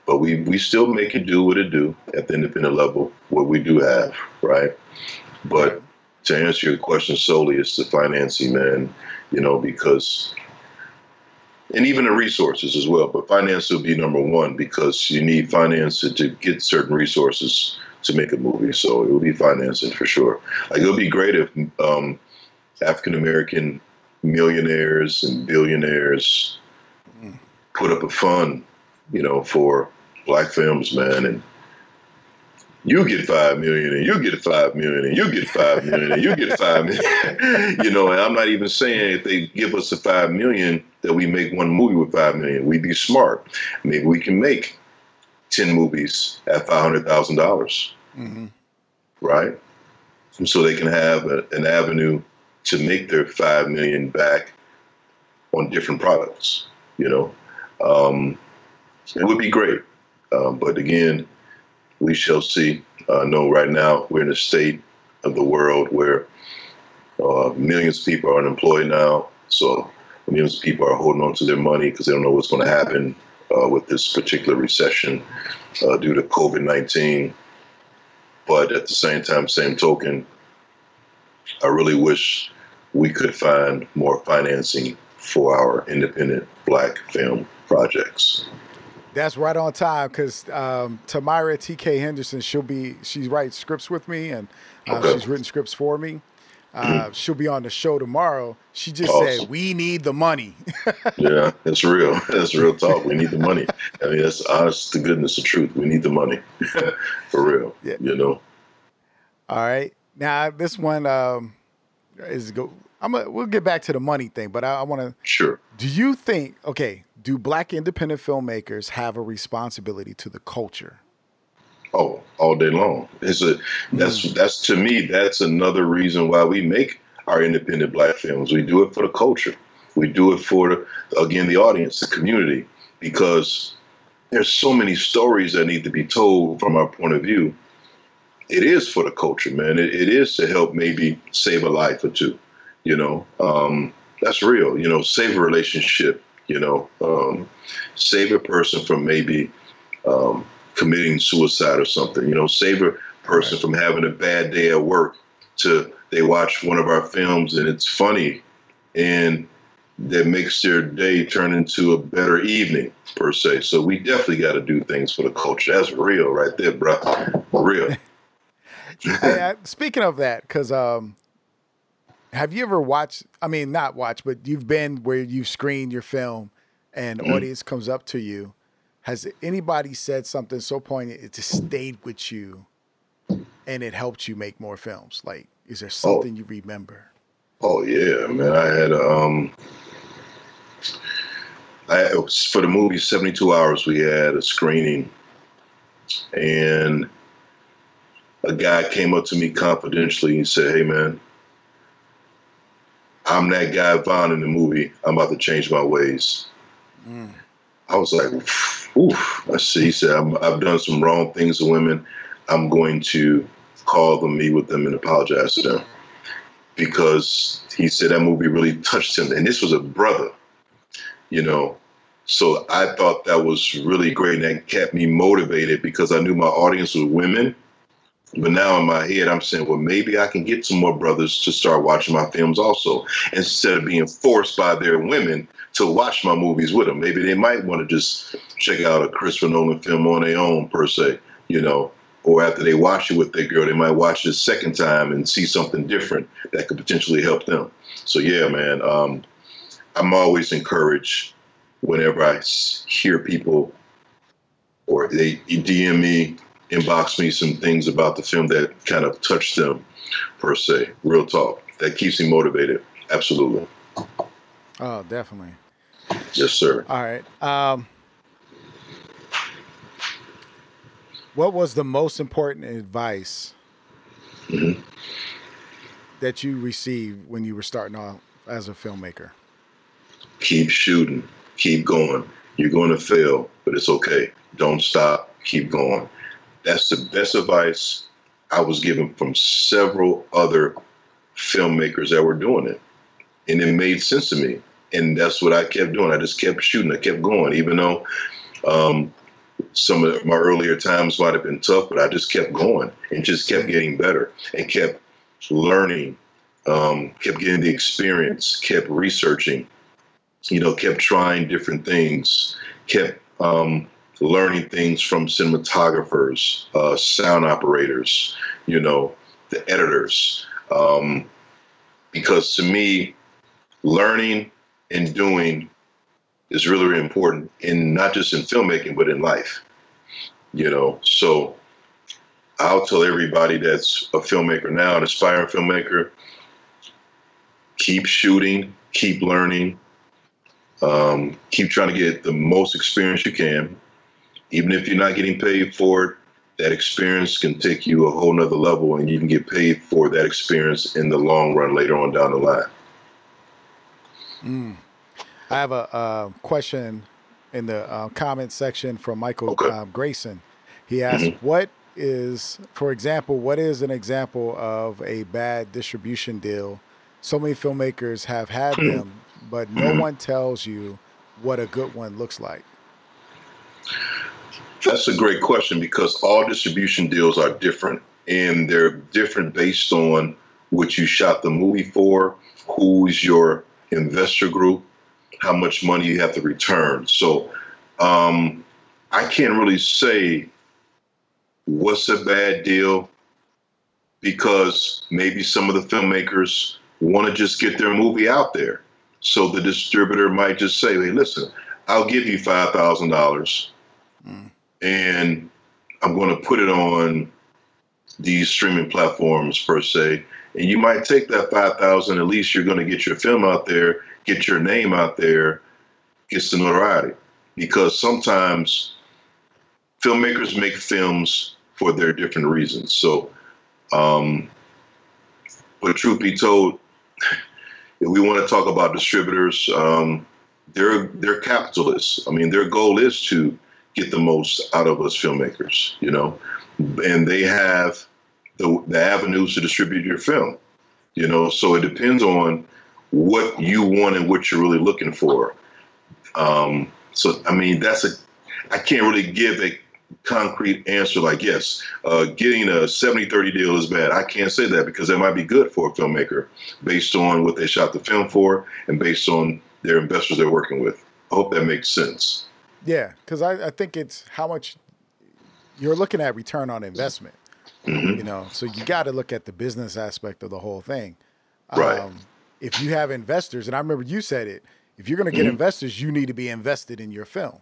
but we we still make it do what it do at the independent level. What we do have, right? But to answer your question solely, it's the financing, man. You know, because and even the resources as well. But finance will be number one because you need finance to get certain resources to make a movie. So it will be financing for sure. Like it would be great if um, African American millionaires and billionaires mm. put up a fund, you know, for black films, man, and you get five million and you get five million and you get five million and you get five million. you know, and I'm not even saying if they give us the five million that we make one movie with five million. We'd be smart. Maybe we can make ten movies at five hundred thousand dollars. Mm-hmm. Right? And so they can have a, an avenue to make their five million back on different products. You know, um, it would be great. Um, but again, we shall see. Uh, no, right now we're in a state of the world where uh, millions of people are unemployed now. So millions of people are holding on to their money because they don't know what's going to happen uh, with this particular recession uh, due to COVID 19. But at the same time, same token, I really wish we could find more financing for our independent black film projects. That's right on time because um, Tamira T.K. Henderson, she'll be, she writes scripts with me and uh, okay. she's written scripts for me. Uh, mm-hmm. she'll be on the show tomorrow. She just awesome. said, "We need the money." yeah, it's real. That's real talk. We need the money. I mean, that's honest to goodness, the truth. We need the money for real. Yeah. You know. All right. Now this one um, is go. I'm. A, we'll get back to the money thing, but I, I want to. Sure. Do you think? Okay do black independent filmmakers have a responsibility to the culture? Oh, all day long. It's a that's mm. that's to me that's another reason why we make our independent black films. We do it for the culture. We do it for the, again the audience, the community, because there's so many stories that need to be told from our point of view. It is for the culture, man. it, it is to help maybe save a life or two. You know, um, that's real. You know, save a relationship you know, um, save a person from maybe um, committing suicide or something. You know, save a person from having a bad day at work. To they watch one of our films and it's funny, and that makes their day turn into a better evening per se. So we definitely got to do things for the culture. That's real, right there, bro. Real. hey, speaking of that, because um, have you ever watched? I mean, not watched, but you've been where you've screened your film, and mm-hmm. audience comes up to you. Has anybody said something so poignant it just stayed with you, and it helped you make more films? Like, is there oh. something oh. you remember? Oh yeah, man. I had um, I was for the movie Seventy Two Hours. We had a screening, and a guy came up to me confidentially and said, "Hey, man." I'm that guy Vaughn in the movie. I'm about to change my ways. Mm. I was like, oof. I see. He said, i have done some wrong things to women. I'm going to call them, meet with them, and apologize to them. Because he said that movie really touched him. And this was a brother, you know. So I thought that was really great. And that kept me motivated because I knew my audience was women but now in my head, I'm saying, well, maybe I can get some more brothers to start watching my films also, instead of being forced by their women to watch my movies with them. Maybe they might want to just check out a Christopher Nolen film on their own, per se, you know, or after they watch it with their girl, they might watch it a second time and see something different that could potentially help them. So, yeah, man, um, I'm always encouraged whenever I hear people or they DM me inbox me some things about the film that kind of touched them, per se. Real talk. That keeps me motivated. Absolutely. Oh, definitely. Yes, sir. All right. Um, what was the most important advice mm-hmm. that you received when you were starting off as a filmmaker? Keep shooting. Keep going. You're going to fail, but it's okay. Don't stop. Keep going. That's the best advice I was given from several other filmmakers that were doing it. And it made sense to me. And that's what I kept doing. I just kept shooting. I kept going, even though um, some of my earlier times might have been tough, but I just kept going and just kept getting better and kept learning, um, kept getting the experience, kept researching. you know, kept trying different things, kept um, learning things from cinematographers, uh, sound operators, you know, the editors. Um, because to me, learning and doing is really, really important in not just in filmmaking, but in life. You know, so I'll tell everybody that's a filmmaker now, an aspiring filmmaker, keep shooting, keep learning, um, keep trying to get the most experience you can. Even if you're not getting paid for it, that experience can take you a whole nother level and you can get paid for that experience in the long run later on down the line. Mm. I have a, question in the uh, comment section from Michael okay. um, Grayson. He asked, mm-hmm. "What is, for example, what is an example of a bad distribution deal? So many filmmakers have had hmm. them, but no mm-hmm. one tells you what a good one looks like." That's a great question because all distribution deals are different, and they're different based on what you shot the movie for, who's your investor group, how much money you have to return. So um, I can't really say what's a bad deal because maybe some of the filmmakers want to just get their movie out there. So the distributor might just say, hey, listen, I'll give you $5,000 mm. And I'm going to put it on these streaming platforms per se. And you might take that 5,000, at least you're going to get your film out there get your name out there get some notoriety. Because sometimes filmmakers make films for their different reasons. So, um, but truth be told, if we want to talk about distributors, um, they're they're capitalists. I mean, their goal is to get the most out of us filmmakers, you know, and they have the the avenues to distribute your film, you know. So it depends on what you want and what you're really looking for. Um, so, I mean, that's a, I can't really give a concrete answer like, yes, uh, getting a 70 30 deal is bad. I can't say that because that might be good for a filmmaker based on what they shot the film for and based on their investors they're working with. I hope that makes sense. Yeah, because I, I, think it's how much you're looking at return on investment. Mm-hmm. You know, so you got to look at the business aspect of the whole thing. Right. Um, if you have investors, and I remember you said it, if you're going to get mm-hmm. investors, you need to be invested in your film.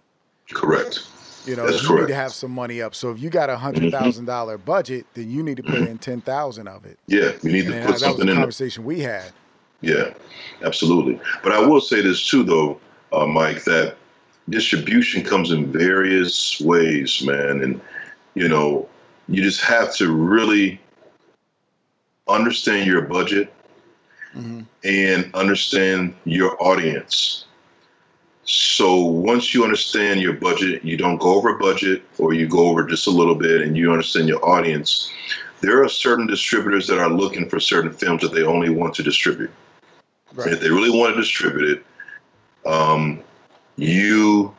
Correct. You know, That's you correct. need to have some money up. So if you got a hundred thousand dollar budget, then you need to put in ten thousand of it. Yeah, you need and to put something in. In the conversation we had. Yeah, absolutely. But I will say this too, though, uh, Mike, that distribution comes in various ways, man, and you know, you just have to really understand your budget mm-hmm. and understand your audience. So once you understand your budget, you don't go over budget or you go over just a little bit and you understand your audience. There are certain distributors that are looking for certain films that they only want to distribute. Right. If they really want to distribute it, um, you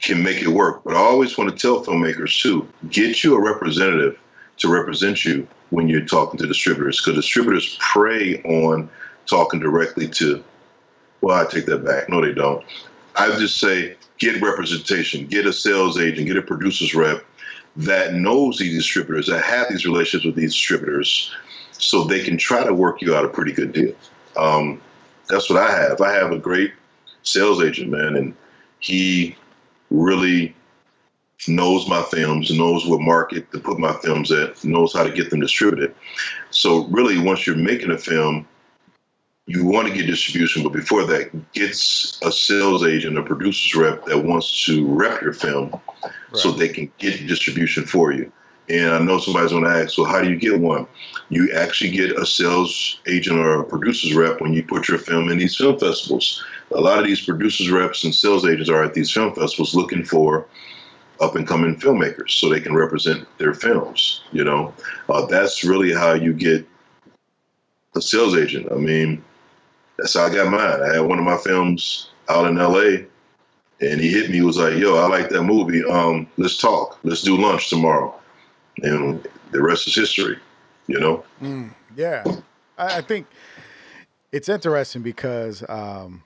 can make it work. But I always want to tell filmmakers too, get you a representative to represent you when you're talking to distributors because distributors prey on talking directly to well i take that back. No they don't. I just say get representation get a sales agent get a producer's rep that knows these distributors that have these relationships with these distributors so they can try to work you out a pretty good deal. Um, that's what i have. I have a great sales agent man and he really knows my films, knows what market to put my films at, knows how to get them distributed. So really, once you're making a film, you want to get distribution, but before that, gets a sales agent, a producer's rep that wants to rep your film, right. so they can get distribution for you. And I know somebody's going to ask, so how do you get one? You actually get a sales agent or a producer's rep when you put your film in these film festivals. A lot of these producers reps and sales agents are at these film festivals looking for up and coming filmmakers so they can represent their films. You know, uh, that's really how you get a sales agent. I mean, that's how I got mine. I had one of my films out in LA and he hit me, he was like, yo, I like that movie. Um, let's talk. Let's do lunch tomorrow. And the rest is history, you know? Mm, yeah. I, think it's interesting because um,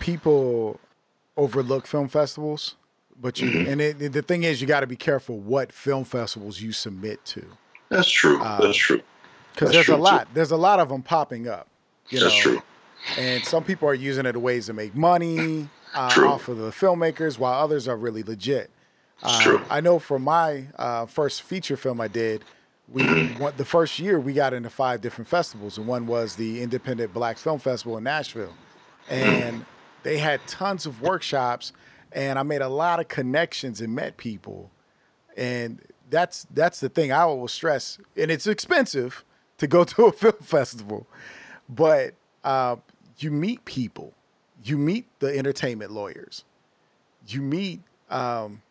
people overlook film festivals, but you Mhm. and it, the thing is, you got to be careful what film festivals you submit to That's true. Um, That's true. because there's true, a too. lot. There's a lot of them popping up. You That's know, true. And some people are using it as ways to make money uh, off of the filmmakers, while others are really legit. Um, true. I know for my uh, first feature film I did, we Mm-hmm. went, the first year we got into five different festivals, and one was the Independent Black Film Festival in Nashville, and they had tons of workshops, and I made a lot of connections and met people, and that's that's the thing I will stress, and it's expensive to go to a film festival, but uh, you meet people, you meet the entertainment lawyers, you meet um,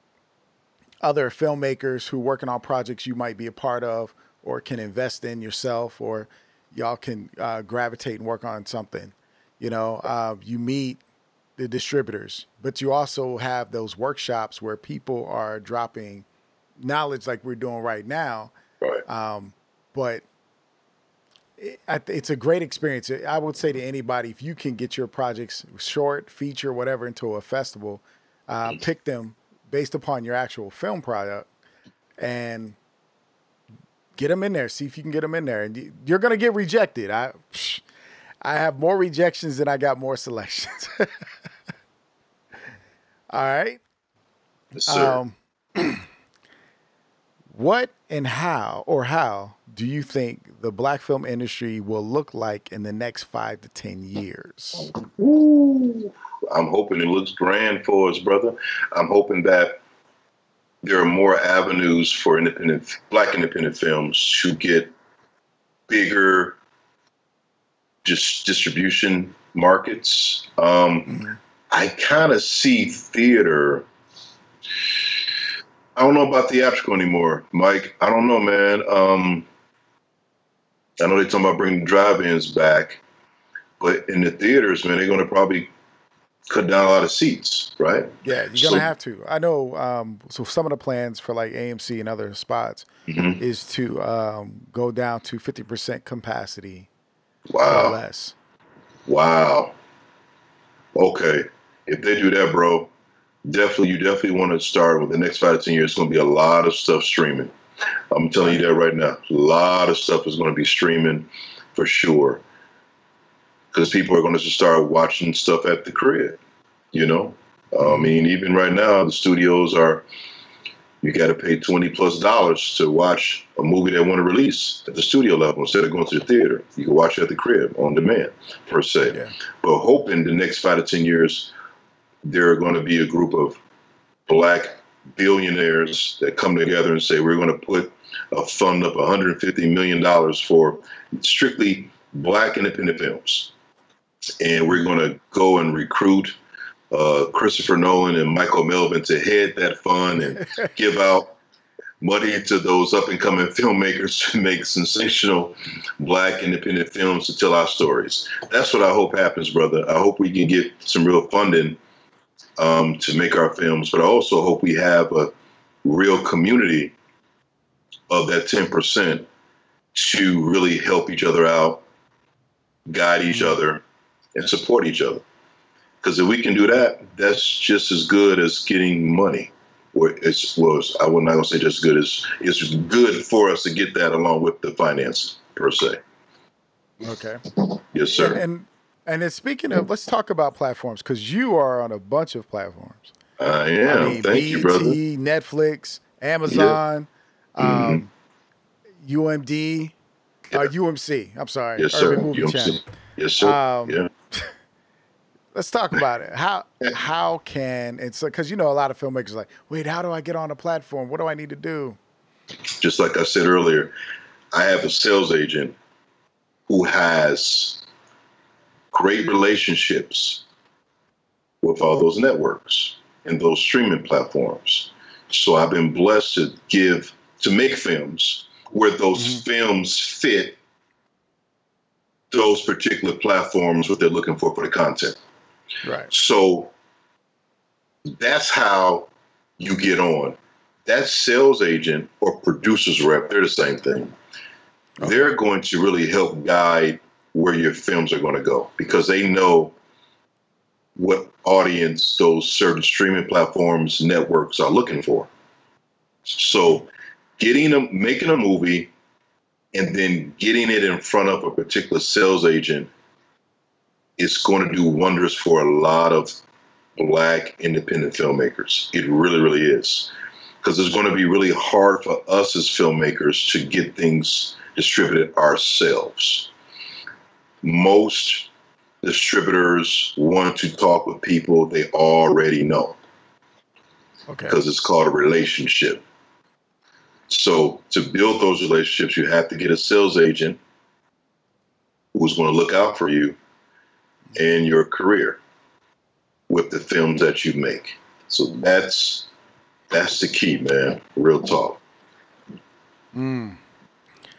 other filmmakers who are working on projects you might be a part of or can invest in yourself or y'all can uh, gravitate and work on something. You know uh, you meet the distributors but you also have those workshops where people are dropping knowledge like we're doing right now Right. um, but it, it's a great experience. I would say to anybody, if you can get your projects short, feature, whatever, into a festival, uh, pick them based upon your actual film product and get them in there. See if you can get them in there. And you- you're going to get rejected. I, I have more rejections than I got more selections. All right. Yes, sir. Um, what and how, or how, do you think the black film industry will look like in the next five to 10 years? Ooh. I'm hoping it looks grand for us, brother. I'm hoping that there are more avenues for independent, black independent films to get bigger just distribution markets. Um, Mhm. I kind of see theater. I don't know about theatrical anymore, Mike. I don't know, man. Um, I know they're talking about bringing drive-ins back, but in the theaters, man, they're going to probably cut down a lot of seats, right? Yeah, you're So- gonna have to. I know. Um, so some of the plans for like AMC and other spots hmm is to um, go down to 50% capacity Wow, less. wow. Okay, if they do that, bro, definitely, you definitely want to start with the next five to ten years. It's going to be a lot of stuff streaming. I'm telling you that right now. A lot of stuff is going to be streaming for sure. Because people are going to start watching stuff at the crib, you know? I mm-hmm. mean, even right now, the studios are, you got to pay 20 plus dollars to watch a movie they want to release at the studio level instead of going to the theater. You can watch it at the crib on demand, per se. Yeah. But hoping the next five to 10 years, there are going to be a group of black billionaires that come together and say, we're going to put a fund up $150 million for strictly black independent films. And we're going to go and recruit uh, Christopher Nolen and Michael Melvin to head that fund and give out money to those up and coming filmmakers to make sensational black independent films to tell our stories. That's what I hope happens, brother. I hope we can get some real funding um, to make our films, but I also hope we have a real community of that 10% to really help each other out, guide each other, and support each other. Because if we can do that, that's just as good as getting money. Or it's well, I would not gonna say just as good as it's good for us to get that along with the finance per se. Okay. Yes, sir. And, and and then speaking of, let's talk about platforms because you are on a bunch of platforms. I am. I mean, Thank you, brother. Netflix, Amazon, Mm-hmm. um, UMD, uh, UMC. I'm sorry, Yes, sir. Urban Movie UMC. Channel. Yes, sir. Um, yeah. Let's talk about it. How how can it's because you know a lot of filmmakers are like, wait, how do I get on a platform? What do I need to do? Just like I said earlier, I have a sales agent who has great relationships with all those networks and those streaming platforms. So I've been blessed to give to make films where those Mhm. films fit those particular platforms what they're looking for for the content. Right. So that's how you get on. That sales agent or producer's rep, they're the same thing. Okay. They're going to really help guide where your films are going to go because they know what audience those certain streaming platforms networks are looking for. So getting a making a movie and then getting it in front of a particular sales agent is going to do wonders for a lot of black independent filmmakers. It really, really is. Because it's going to be really hard for us as filmmakers to get things distributed ourselves. Most distributors want to talk with people they already know. Okay. Because it's called a relationship. So to build those relationships, you have to get a sales agent who's going to look out for you and your career with the films that you make. So that's that's the key, man. Real talk. Mm.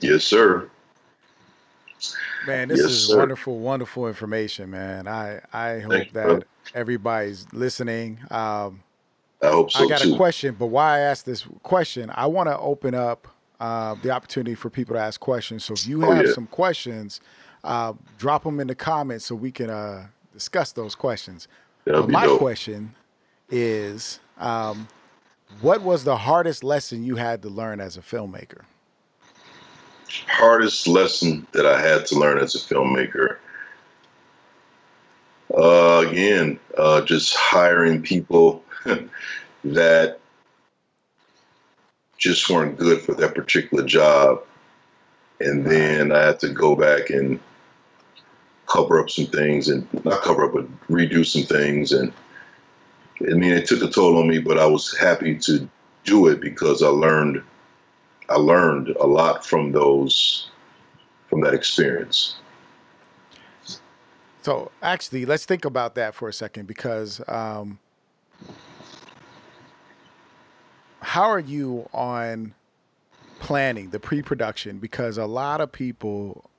Yes, sir. Man, this yes, is sir. wonderful, wonderful information, man. I I hope that you, everybody's listening. Um, I hope so I got too. a question, but why I asked this question, I want to open up uh, the opportunity for people to ask questions. So if you oh, have oh, yeah. some questions, uh, drop them in the comments so we can uh, discuss those questions. my dope. question is, um, what was the hardest lesson you had to learn as a filmmaker? Hardest lesson that I had to learn as a filmmaker. Uh, again, uh, just hiring people that just weren't good for that particular job. And then I had to go back and cover up some things and not cover up, but redo some things. And I mean, it took a toll on me, but I was happy to do it because I learned, I learned a lot from those, from that experience. So actually, let's think about that for a second because um, how are you on planning the pre-production? Because a lot of people,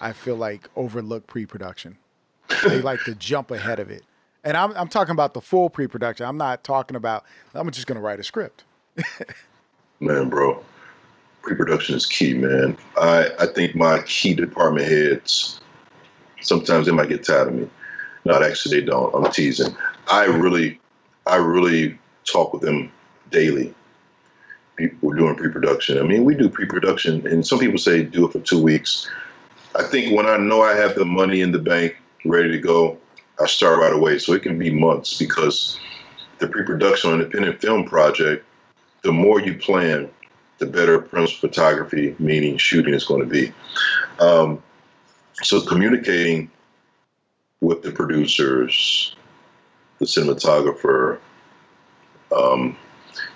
I feel like, overlook pre-production. they like to jump ahead of it, and I'm I'm talking about the full pre-production. I'm not talking about. I'm just going to write a script. man, bro, pre-production is key, man. I I think my key department heads sometimes they might get tired of me. Not actually, they don't. I'm teasing. I really, I really talk with them daily people doing pre-production. I mean, we do pre-production, and some people say do it for two weeks. I think when I know I have the money in the bank ready to go, I start right away. So it can be months because the pre-production on independent film project, the more you plan, the better principal photography, meaning shooting, is going to be. Um, so communicating with the producers, the cinematographer, um,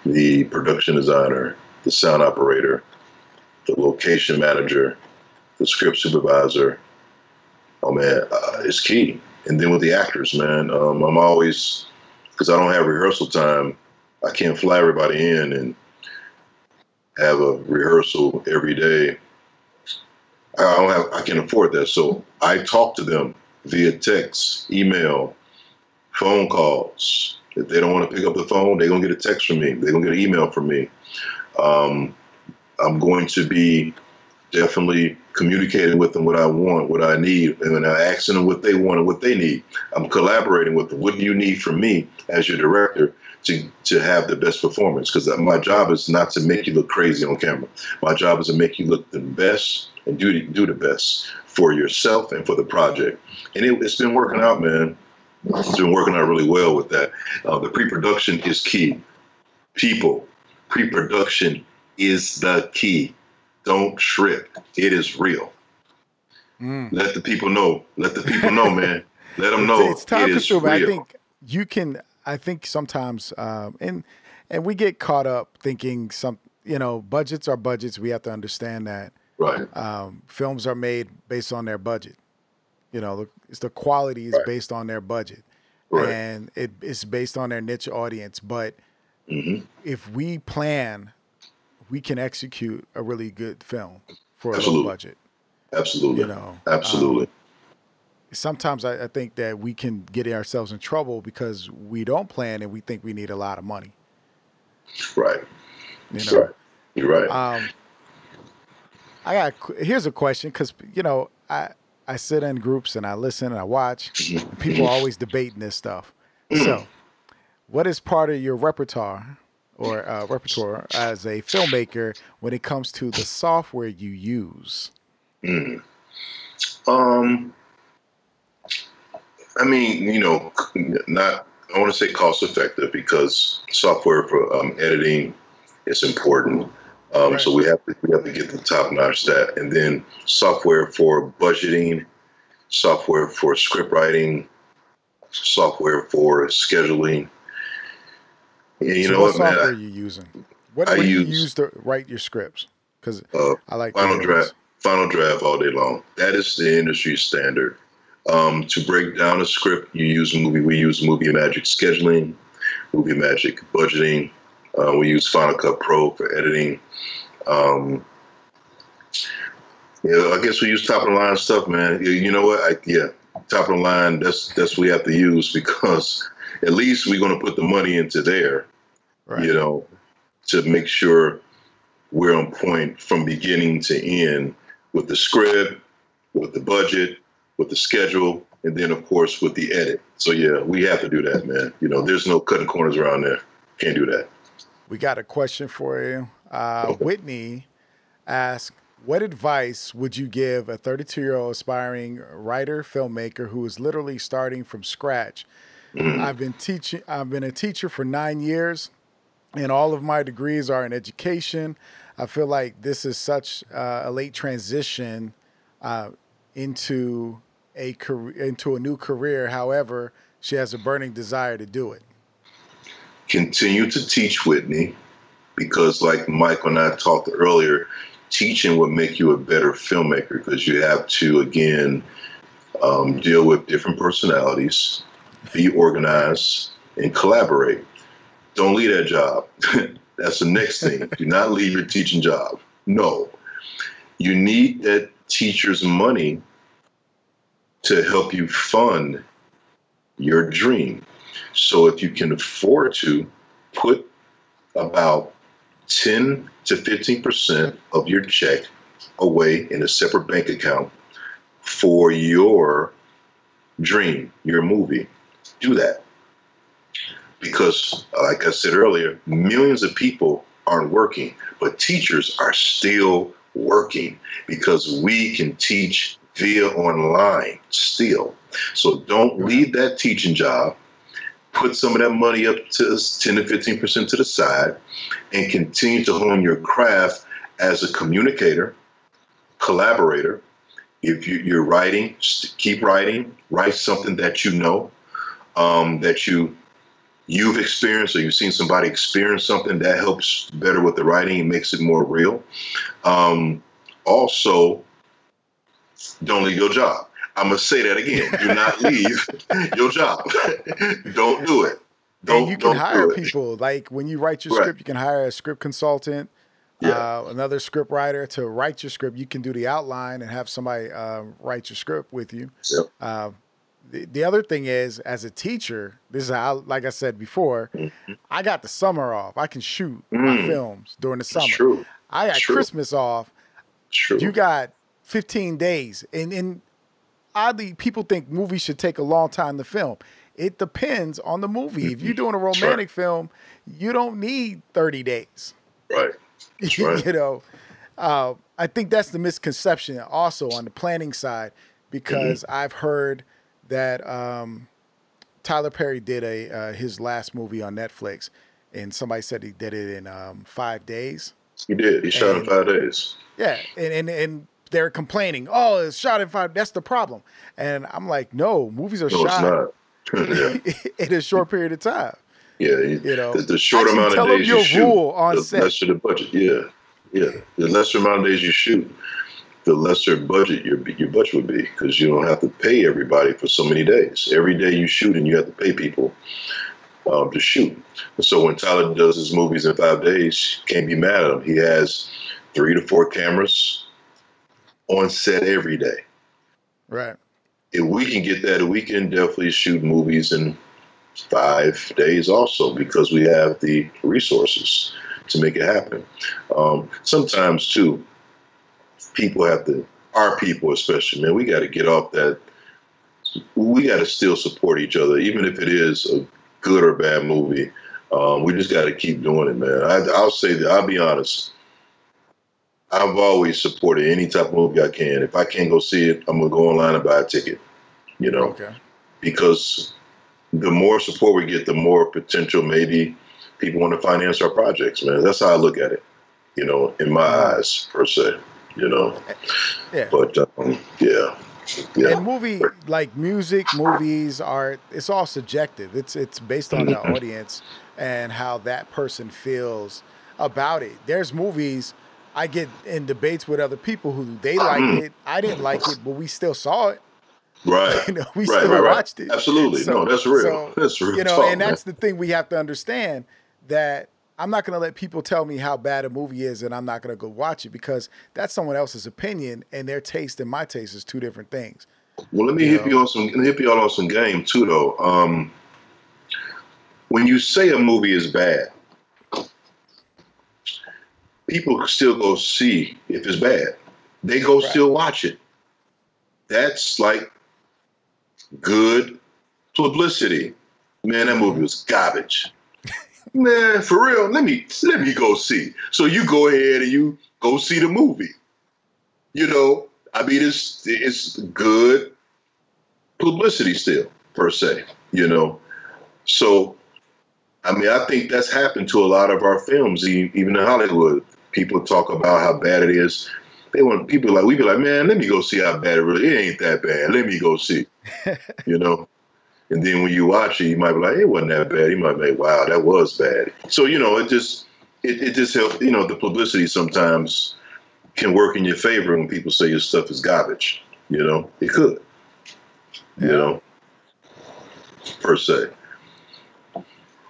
the production designer, the sound operator, the location manager, the script supervisor. Oh man, uh, it's key. And then with the actors, man, um, I'm always because I don't have rehearsal time. I can't fly everybody in and have a rehearsal every day. I don't have. I can afford that, so I talk to them via text, email, phone calls, if they don't want to pick up the phone, they're gonna get a text from me. They're gonna get an email from me. Um, I'm going to be definitely communicating with them what I want, what I need, and I'm asking them what they want and what they need. I'm collaborating with them. What do you need from me as your director to to have the best performance? Because my job is not to make you look crazy on camera. My job is to make you look the best and do do the best for yourself and for the project. And it, it's been working out, man. It's been working out really well with that. Uh, the pre-production is key. People, pre-production is the key. Don't trip. It is real. Mm. Let the people know. Let the people know, man. Let them know. It's, it's time it consuming. I think you can. I think sometimes, um, and and we get caught up thinking some. You know, budgets are budgets. We have to understand that. Right. Um, films are made based on their budget. You know, it's the quality is right. based on their budget, right. and it, it's based on their niche audience. But mm-hmm. if we plan, we can execute a really good film for Absolutely. a low budget. Absolutely. You know. Absolutely. Um, sometimes I, I, think that we can get ourselves in trouble because we don't plan and we think we need a lot of money. Right. You know. Right. You're right. Um, I got here's a question because you know I I sit in groups and I listen and I watch. And people are always debating this stuff. So, what is part of your repertoire or uh, repertoire as a filmmaker when it comes to the software you use? Mm. Um, I mean, you know, not I want to say cost effective because software for um, editing is important. Um, right. So we have to we have to get the top notch that, and then software for budgeting, software for script writing, software for scheduling. And you so know what, what software man? are you using? What, what do you use to write your scripts? Because uh, I like Final Draft. Final Draft all day long. That is the industry standard. Um, to break down a script, you use movie. We use Movie Magic scheduling, Movie Magic budgeting. Uh, we use Final Cut Pro for editing. Um, yeah, I guess we use top of the line stuff, man. You, know what? I, yeah, top of the line. That's that's what we have to use because at least we're going to put the money into there. Right. You know, to make sure we're on point from beginning to end with the script, with the budget, with the schedule, and then of course with the edit. So yeah, we have to do that, man. You know, there's no cutting corners around there. Can't do that. We got a question for you. Uh. Whitney asked, "What advice would you give a 32-year-old aspiring writer filmmaker who is literally starting from scratch?" Mm-hmm. I've been teaching. I've been a teacher for nine years, and all of my degrees are in education. I feel like this is such uh, a late transition uh, into a career, into a new career. However, she has a burning desire to do it. Continue to teach Whitney, because like Michael and I talked earlier, teaching will make you a better filmmaker because you have to again um, deal with different personalities, be organized, and collaborate. Don't leave that job. That's the next thing. Do not leave your teaching job. No. You need that teacher's money to help you fund your dream. So if you can afford to put about 10 to 15% of your check away in a separate bank account for your dream, your movie, do that. Because, uh, like I said earlier, millions of people aren't working, but teachers are still working because we can teach via online still. So don't leave that teaching job. Put some of that money up to 10 to 15% to the side and continue to hone your craft as a communicator, collaborator. If you, are writing, keep writing, write something that you know, um, that you you've experienced or you've seen somebody experience something that helps better with the writing and makes it more real. Um, also, don't leave your job. I'm gonna say that again. Do not leave your job. don't do it. Don't, and you can hire people. Like when you write your right. script, you can hire a script consultant, yeah. uh, another script writer to write your script. You can do the outline and have somebody uh, write your script with you. Yep. Uh, the, the other thing is, as a teacher, this is how, like I said before, mm-hmm. I got the summer off. I can shoot mm. my films during the summer. True. I got True. Christmas off. True. You got 15 days. And, and oddly, people think movies should take a long time to film. It depends on the movie. If you're doing a romantic sure. film, you don't need 30 days. Right. right. you know, uh, I think that's the misconception also on the planning side because mm-hmm. I've heard that um, Tyler Perry did a uh, his last movie on Netflix, and somebody said he did it in um, five days. He did. He shot in five days. Yeah, and and and they're complaining, oh, it's shot in five. That's the problem. And I'm like, no, movies are no, shot in a short period of time. Yeah, you know, the, short amount of days you shoot, on the set. lesser the budget. Yeah, yeah, the lesser amount of days you shoot, the lesser budget your your budget would be because you don't have to pay everybody for so many days. Every day you shoot, and you have to pay people um, to shoot. And so when Tyler does his movies in five days, can't be mad at him. He has three to four cameras on set every day. Right. If we can get that, we can definitely shoot movies in five days also because we have the resources to make it happen. Um, sometimes too, people have to our people, especially, man, we got to get off that. We got to still support each other, even if it is a good or bad movie. Um, we just got to keep doing it, man. I, I'll say that. I'll be honest. I've always supported any type of movie I can. If I can't go see it, I'm gonna go online and buy a ticket. You know, Okay. because the more support we get, the more potential maybe people want to finance our projects, man. That's how I look at it. You know, in my eyes per se. You know, Yeah. but um, yeah, yeah, And movie like music, movies, art, it's all subjective. It's it's based on the Mhm. audience and how that person feels about it. There's movies I get in debates with other people who they liked Mhm. it. I didn't like it, but we still saw it. right. You know, we right, still right, right. watched it. Absolutely. So- no, that's real. so, that's real. you know, talk, and man. that's the thing we have to understand that I'm not going to let people tell me how bad a movie is and I'm not going to go watch it because that's someone else's opinion and their taste and my taste is two different things. Well, let me you hit know. you on some hit you all on some game too, though. Um, when you say a movie is bad, people still go see if it's bad. They go Right. still watch it. That's like good publicity. Man, that movie was garbage. Man, for real, let me let me go see. So you go ahead and you go see the movie. You know, I mean, it's it's good publicity still per se. You know, so I mean, I think that's happened to a lot of our films, even in Hollywood. People talk about how bad it is. They want people like we be like, man, let me go see how bad it really. Is. It ain't that bad. Let me go see. you know. And then when you watch it, you might be like, it wasn't that bad. You might be like, wow, that was bad. So you know, it just it, it just helps. You know, the publicity sometimes can work in your favor when people say your stuff is garbage. You know, it could. You know, per se.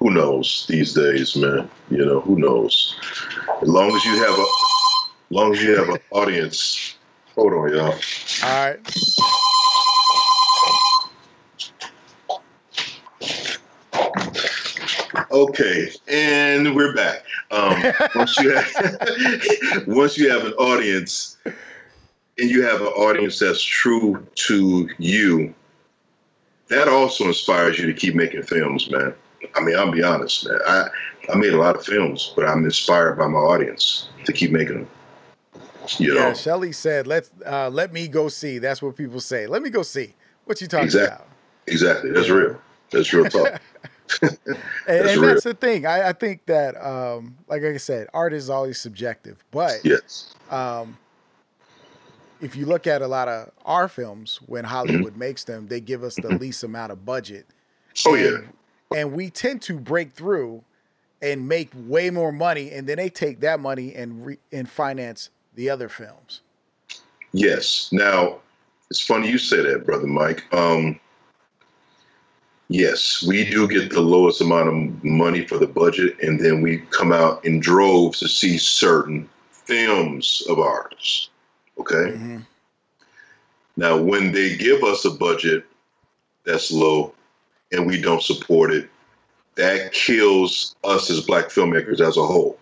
Who knows these days, man? You know, who knows? As long as you have a, as long as you have an audience. Hold on, y'all. All right. Okay, and we're back. Um, once you have, once you have an audience, and you have an audience that's true to you, that also inspires you to keep making films, man. I mean, I'll be honest, man. I I made a lot of films, but I'm inspired by my audience to keep making them. You know, Yeah, Shelly said, "Let's uh, let me go see." That's what people say. Let me go see. What you talking Exactly. about? exactly. That's Yeah. real. That's real talk. And, That's and real. that's the thing. I, I think that, um, like I said, art is always subjective. But yes. um, if you look at a lot of our films, when Hollywood makes them, they give us the least amount of budget. Oh yeah. And, we tend to break through and make way more money, and then they take that money and re- and finance the other films. Yes. Now, it's funny you say that, brother Mike. Um, yes, we do get the lowest amount of money for the budget, and then we come out in droves to see certain films of ours. Okay. Mm-hmm. Now, when they give us a budget that's low and we don't support it, that kills us as black filmmakers as a whole.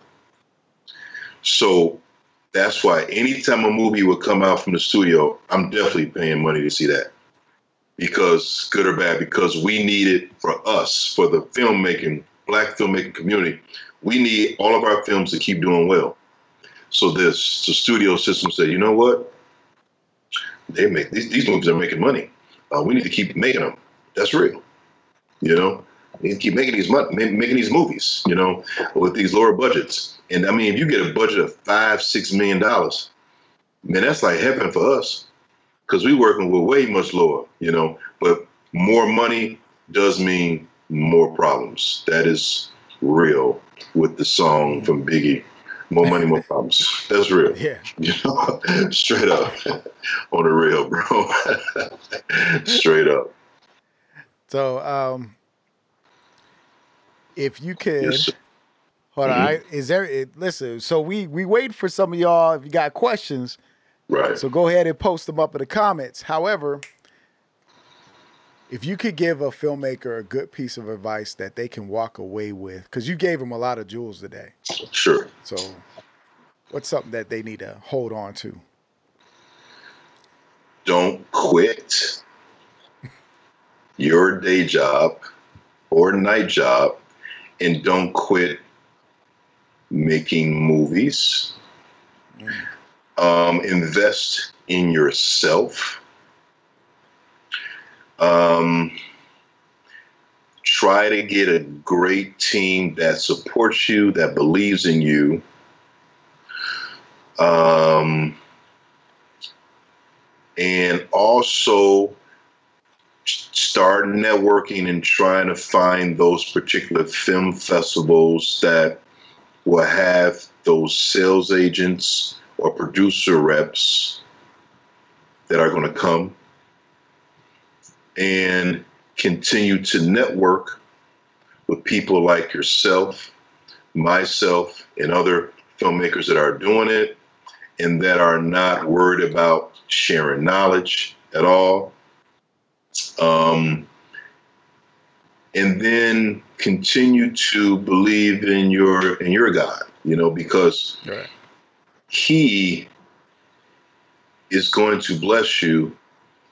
So that's why anytime a movie would come out from the studio, I'm definitely paying money to see that. Because good or bad, because we need it for us, for the filmmaking, black filmmaking community. We need all of our films to keep doing well. So this the studio system said, you know what? They make these, these movies are making money. Uh, we need to keep making them. That's real. You know, we keep making these making these movies. You know, with these lower budgets. And I mean, if you get a budget of five, six million dollars, man, that's like heaven for us because we're working with way much lower. You know, but more money does mean more problems. That is real with the song from Biggie. More money, more problems. That's real. Yeah. You know, straight up on the real, bro. straight up. So, um, if you could, Yes, hold on, Mhm. I, is there? It, listen, so we we wait for some of y'all. If you got questions, Right. so go ahead and post them up in the comments. However, if you could give a filmmaker a good piece of advice that they can walk away with, because you gave them a lot of jewels today. Sure. So, what's something that they need to hold on to? don't quit your day job or night job and don't quit making movies. Um, invest in yourself. Um, try to get a great team that supports you, that believes in you. Um, and also start networking and trying to find those particular film festivals that will have those sales agents or producer reps that are going to come and continue to network with people like yourself, myself, and other filmmakers that are doing it and that are not worried about sharing knowledge at all. Um, and then continue to believe in your in your God, you know, because right. He is going to bless you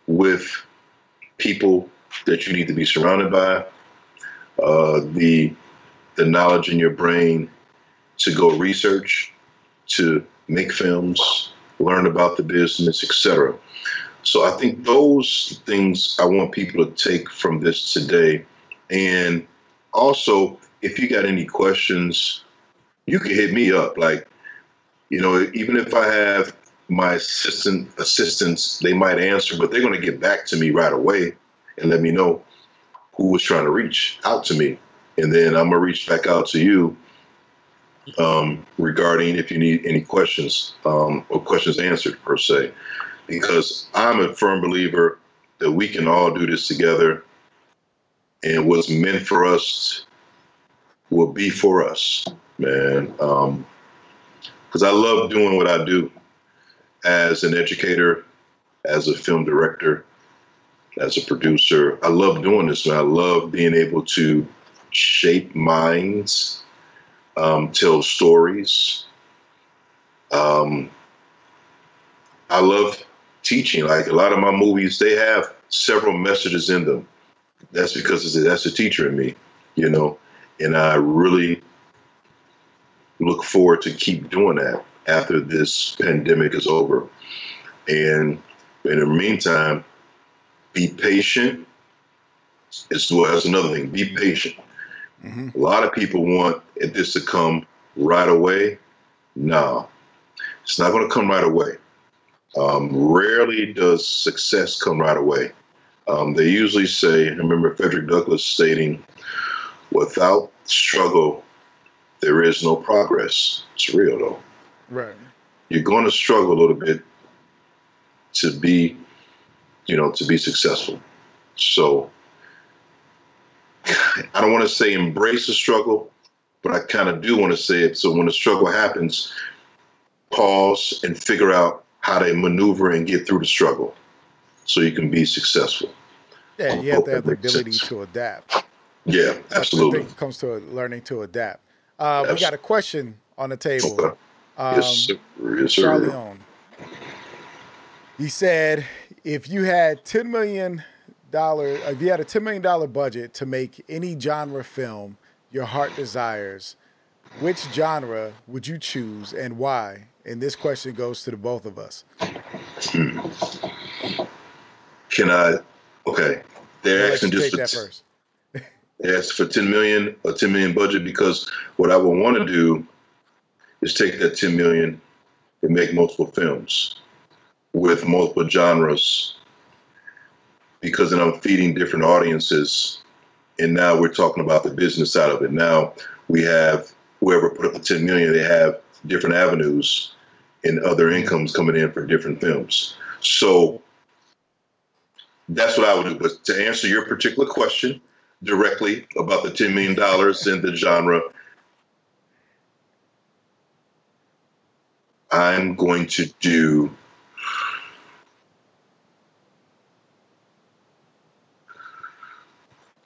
with people that you need to be surrounded by, uh, the the knowledge in your brain to go research, to make films, learn about the business, etc. So I think those things I want people to take from this today. And also, if you got any questions, you can hit me up. Like, you know, even if I have my assistant assistants, they might answer, but they're going to get back to me right away and let me know who was trying to reach out to me. And then I'm going to reach back out to you um, regarding if you need any questions um, or questions answered per se because I'm a firm believer that we can all do this together, and what's meant for us will be for us, man. Because um, I love doing what I do as an educator, as a film director, as a producer. I love doing this, man. I love being able to shape minds, um, tell stories. Um, I love teaching. Like a lot of my movies, they have several messages in them. That's because that's a teacher in me, you know, and I really look forward to keep doing that after this pandemic is over. And in the meantime, be patient. It's well, that's another thing. Be patient. Mm-hmm. A lot of people want this to come right away. No, it's not going to come right away. Um, rarely does success come right away. Um, they usually say, I remember Frederick Douglass stating, without struggle, there is no progress. It's real though. Right. You're going to struggle a little bit to be, you know, to be successful. So I don't want to say embrace the struggle, but I kind of do want to say it. So when the struggle happens, pause and figure out how to maneuver and get through the struggle so you can be successful. Yeah, you have to have the ability sense. to adapt. Yeah, absolutely. When it comes to learning to adapt. Uh, we got a question on the table. Okay. Um, yes, sir. Yes, sir. Charlie. He said, if you had ten million dollar, if you had a ten million dollar budget to make any genre film your heart desires, which genre would you choose and why? And this question goes to the both of us. Hmm. Can I? Okay, they're asking just take first. they asked for ten million, a ten million budget because what I would want to do is take that ten million and make multiple films with multiple genres because then I'm feeding different audiences. And now we're talking about the business side of it. Now we have whoever put up the 10 million, they have different avenues and other incomes coming in for different films. So that's what I would do. But to answer your particular question directly about the $10 million in the genre, I'm going to do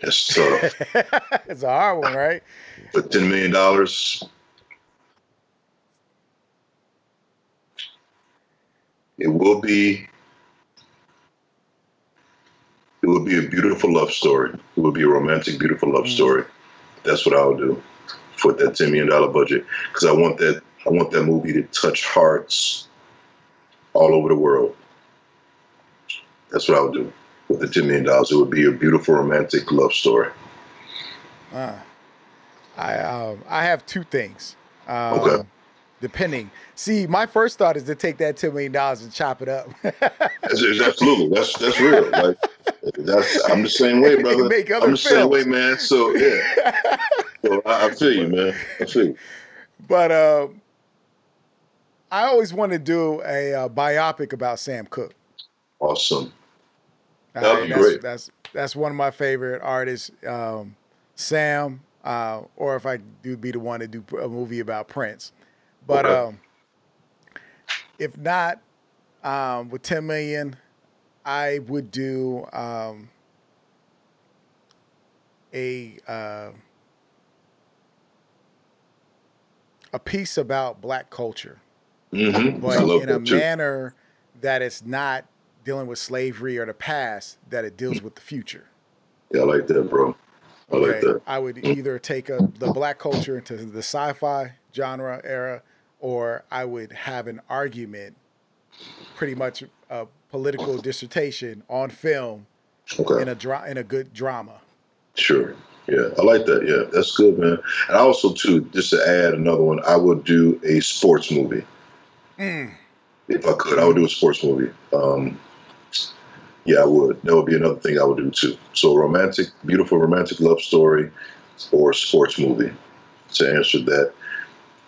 That's tough. it's a hard one, right? But ten million dollars. It will be it will be a beautiful love story. It will be a romantic, beautiful love mm. story. That's what I'll do for that ten million dollar budget because I want that I want that movie to touch hearts all over the world. That's what I'll do with the ten million dollars. It would be a beautiful romantic love story. Uh, I um, I have two things. Um, okay. Depending. See, my first thought is to take that ten million dollars and chop it up. that's, absolutely. That's that's real. Like that's I'm the same way, brother. I'm the films. same way, man. So yeah. so I, I, feel you, man. I feel you. But um, I always want to do a uh, biopic about Sam Cooke. Awesome. That'd be that's, great. That's that's one of my favorite artists. Um, Sam, uh, or if I do be the one to do a movie about Prince. But okay. um, if not, um, with 10 million, I would do um, a uh, a piece about black culture, mm-hmm. but in a manner that it's not dealing with slavery or the past, that it deals with the future. Yeah, I like that, bro. I okay. like that. I would either take a, the black culture into the sci-fi genre era, or I would have an argument, pretty much a political dissertation on film, okay. in a dra- in a good drama. Sure. Yeah, I like that. Yeah, that's good, man. And also, too, just to add another one, I would do a sports movie. Mm. If I could, I would do a sports movie. Um, yeah, I would. That would be another thing I would do too. So, romantic, beautiful romantic love story, or sports movie to answer that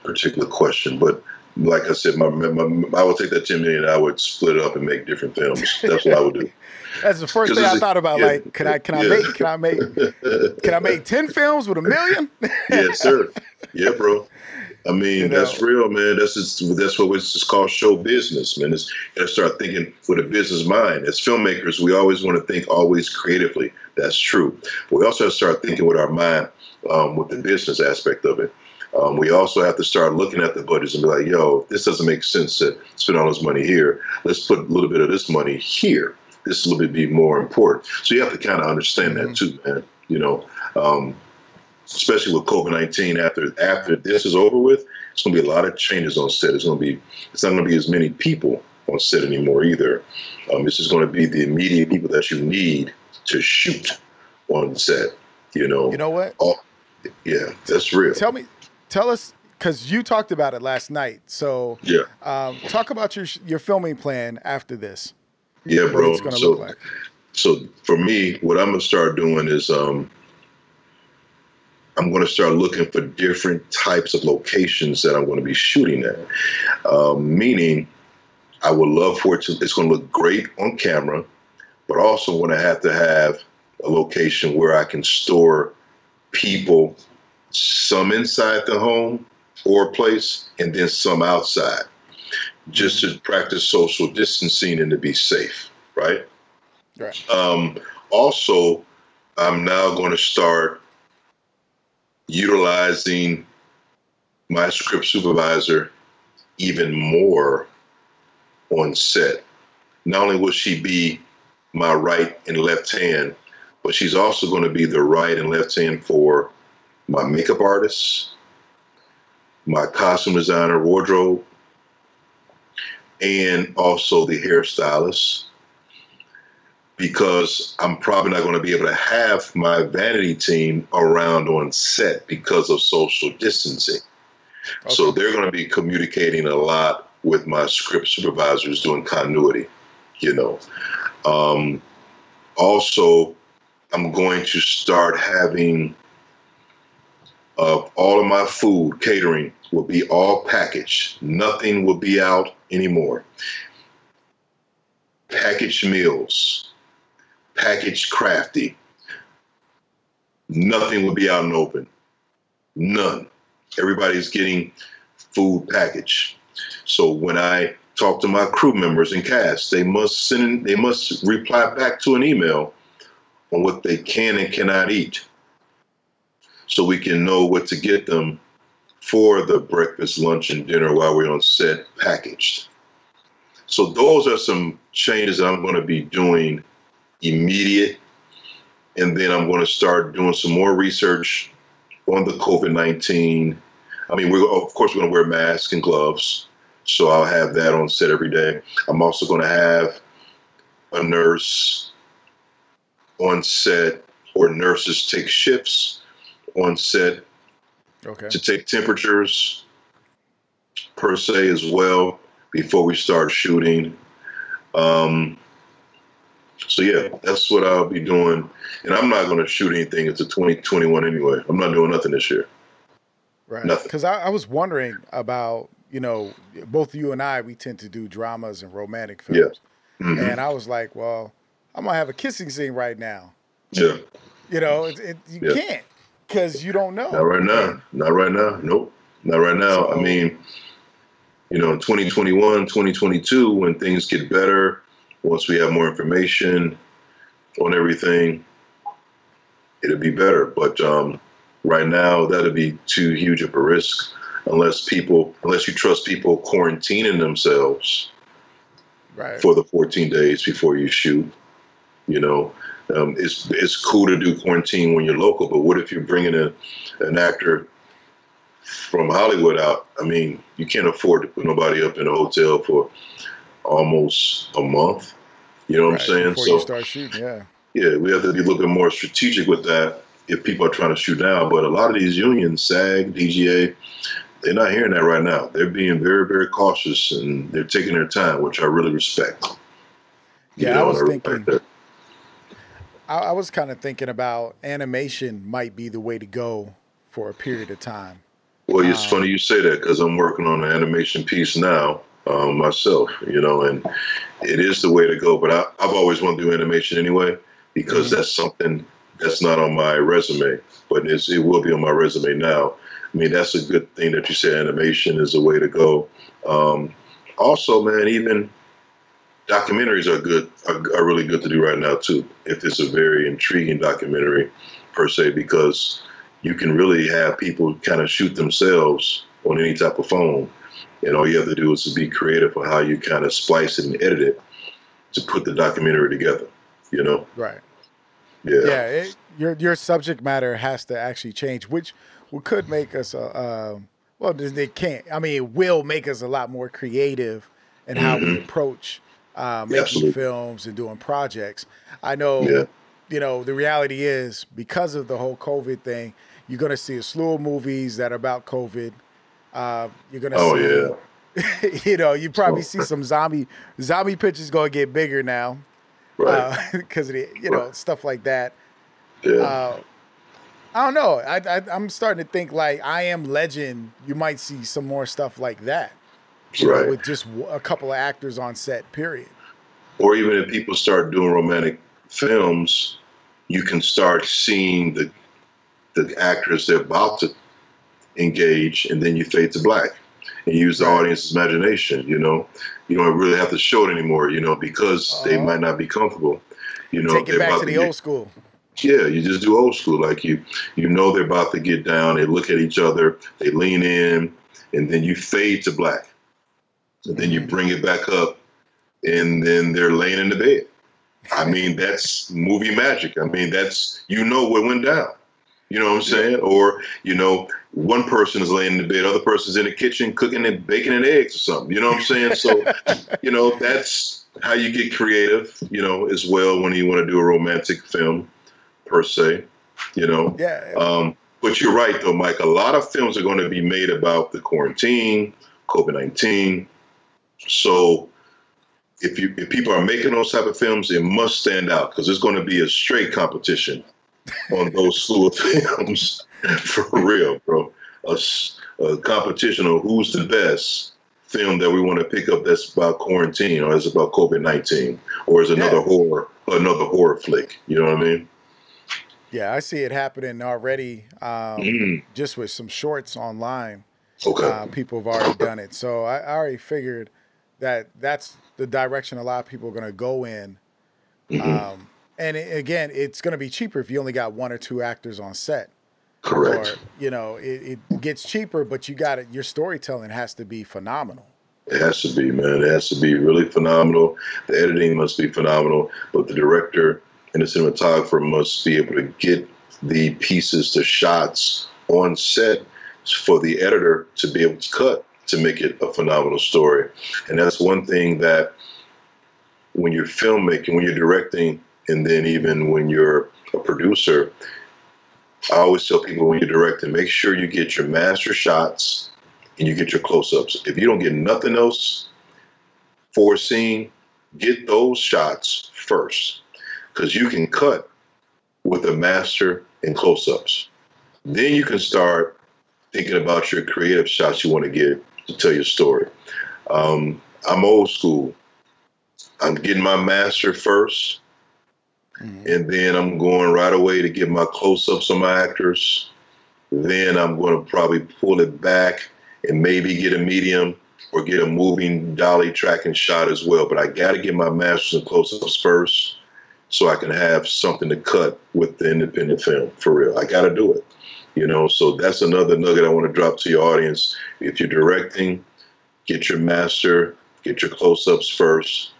particular question. But like I said, my, my, my I would take that ten million. and I would split it up and make different films. That's what I would do. That's the first thing I thought about. Yeah, like, can I can I make can I make can I make ten films with a million? yes, sir. Yeah, bro. I mean, you know, that's real, man. That's just, that's what it's called show business, man. It's you gotta start thinking with a business mind. As filmmakers, we always want to think always creatively. That's true. But we also have to start thinking with our mind, um, with the business aspect of it. Um, we also have to start looking at the budgets and be like, yo, this doesn't make sense to spend all this money here. Let's put a little bit of this money here. This will be more important. So you have to kind of understand mm-hmm. that too, man. You know, um, especially with COVID nineteen. After after this is over with, it's going to be a lot of changes on set. It's going to be it's not going to be as many people on set anymore either. Um, it's just going to be the immediate people that you need to shoot on set. You know. You know what? All, yeah, that's real. Tell me, tell us because you talked about it last night. So yeah, um, talk about your your filming plan after this. Yeah, bro. so, like. so for me, what I'm gonna start doing is um, I'm going to start looking for different types of locations that I'm to be shooting at. Um, meaning, I would love for it to, it's to look great on camera, but also want to have to have a location where I can store people, some inside the home or place, and then some outside, just to practice social distancing and to be safe, right? Right. Um, also, I'm now going to start utilizing my script supervisor even more on set. Not only will she be my right and left hand, but she's also going to be the right and left hand for my makeup artist, my costume designer, wardrobe, and also the hairstylist because I'm probably not going to be able to have my vanity team around on set because of social distancing. Okay. So they're going to be communicating a lot with my script supervisors doing continuity, you know. Um, also, I'm going to start having uh, all of my food catering will be all packaged. Nothing will be out anymore. Packaged meals, packaged crafty. Nothing will be out and open. None. Everybody's getting food packaged. So when I talk to my crew members and cast, they must send they must reply back to an email on what they can and cannot eat. So we can know what to get them for the breakfast, lunch, and dinner while we're on set packaged. So those are some changes I'm going to be doing immediate and then I'm going to start doing some more research on the COVID nineteen. I mean, we're of course we're going to wear masks and gloves, so I'll have that on set every day. I'm also going to have a nurse on set, or nurses take shifts on set Okay. to take temperatures per se as well before we start shooting. Um, so yeah, that's what I'll be doing, and I'm not going to shoot anything until 2021 anyway. I'm not doing nothing this year. Right. Nothing. Because I, I was wondering about, you know, both you and I, we tend to do dramas and romantic Yeah. films. Mhm. And I was like, well, I'm to have a kissing scene right now. Yeah, You know, it, it, you Yeah. can't because you don't know. not right now. Not right now. Nope, not right now. I mean, you know, 2021, 2022, when things get better, once we have more information on everything, it'll be better. But um, right now, that'd be too huge of a risk unless people, unless you trust people quarantining themselves Right. for the 14 days before you shoot. You know, um, it's it's cool to do quarantine when you're local, but what if you're bringing a, an actor from Hollywood out? I mean, you can't afford to put nobody up in a hotel for almost a month. You know what right, I'm saying? Before So you start shooting, yeah. yeah, we have to be a little bit more strategic with that if people are trying to shoot now. But a lot of these unions, SAG, DGA, they're not hearing that right now. They're being very, very cautious and they're taking their time, which I really respect. You Yeah, I know, was and thinking- that. I, I was kind of thinking about animation might be the way to go for a period of time. Well, it's Um, funny you say that because I'm working on an animation piece now um, myself, you know, and it is the way to go. But I, I've always wanted to do animation anyway because Mhm. that's something that's not on my resume, but it's, it will be on my resume now. I mean, that's a good thing that you say animation is the way to go. Um, also, man, even documentaries are good, are, are really good to do right now too. If it's a very intriguing documentary, per se, because you can really have people kind of shoot themselves on any type of phone. And all you have to do is to be creative on how you kind of splice it and edit it to put the documentary together. You know? Right. Yeah. Yeah. It, your your subject matter has to actually change, which could make us a. Uh, well, they can't. I mean, it will make us a lot more creative in how we Mhm. approach uh, making Absolutely. films and doing projects. I know. Yeah. you know, the reality is because of the whole COVID thing, you're going to see a slew of movies that are about COVID. Uh, you're going to Oh, see, yeah. you know, you probably see some zombie zombie pictures going to get bigger now Right. because of the, you know, Right. stuff like that. yeah. Uh, I don't know. I, I, I'm starting to think like I Am Legend. You might see some more stuff like that, you know, right. with just a couple of actors on set. Period. or even if people start doing romantic films, you can start seeing the the actors they're about to engage, and then you fade to black and use the audience's imagination. You know, you don't really have to show it anymore. You know, because they Uh-huh. might not be comfortable. You know, Take it back to the get- old school. yeah, you just do old school. Like you, you know, they're about to get down. They look at each other. They lean in, and then you fade to black, and then you bring it back up, and then they're laying in the bed. I mean, that's movie magic. I mean, that's you know what went down. You know what I'm saying? Or you know, one person is laying in the bed, other person's in the kitchen cooking and baking and eggs or something. You know what I'm saying? So, you know, that's how you get creative. You know, as well when you want to do a romantic film, per se. You know, Yeah. um, but you're right, though, Mike. A lot of films are going to be made about the quarantine, COVID nineteen. So, if you if people are making those type of films, it must stand out because there's going to be a straight competition on those slew of films for real, bro. A, a competition on who's the best film that we want to pick up that's about quarantine or is about COVID nineteen or is another Yeah. horror another horror flick. You know what I mean? Yeah, I see it happening already. Um, Mm, just with some shorts online, okay. uh, people have already done it. So I, I already figured that that's the direction a lot of people are going to go in. Mhm. Um, and it, again, it's going to be cheaper if you only got one or two actors on set. Correct. Or you know, it, it gets cheaper, but you got it. Your storytelling has to be phenomenal. It has to be, man. It has to be really phenomenal. The editing must be phenomenal, but the director and the cinematographer must be able to get the pieces, the shots on set for the editor to be able to cut to make it a phenomenal story. And that's one thing that when you're filmmaking, when you're directing, and then even when you're a producer, I always tell people when you're directing, make sure you get your master shots and you get your close ups. If you don't get nothing else for a scene, get those shots first because you can cut with a master and close ups. Then you can start thinking about your creative shots you want to get to tell your story. Um, I'm old school. I'm getting my master 1st mm-hmm. and then I'm going right away to get my close ups on my actors. Then I'm going to probably pull it back and maybe get a medium or get a moving dolly tracking shot as well. But I got to get my masters and close ups first so I can have something to cut with the independent film for real. I got to do it. You know, so that's another nugget I want to drop to your audience. If you're directing, get your master, get your close ups first.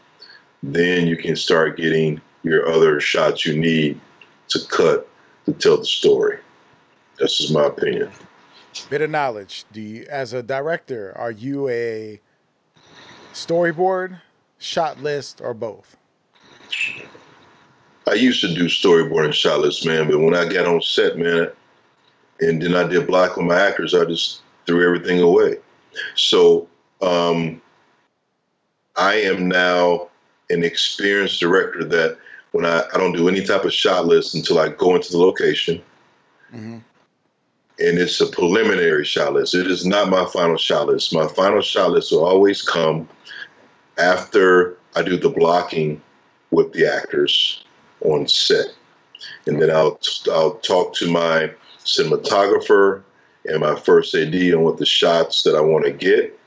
Then you can start getting your other shots you need to cut to tell the story. That's just my opinion. Bit of knowledge. Do you, as a director, are you a storyboard, shot list, or both? I used to do storyboard and shot list, man, but when I got on set, man, and then I did black with my actors. I just threw everything away. So um, I am now an experienced director that when I, I don't do any type of shot list until I go into the location. Mm-hmm. And it's a preliminary shot list. It is not my final shot list. My final shot list will always come after I do the blocking with the actors on set. And then I'll I'll talk to my cinematographer and my first AD on what the shots that I want to get,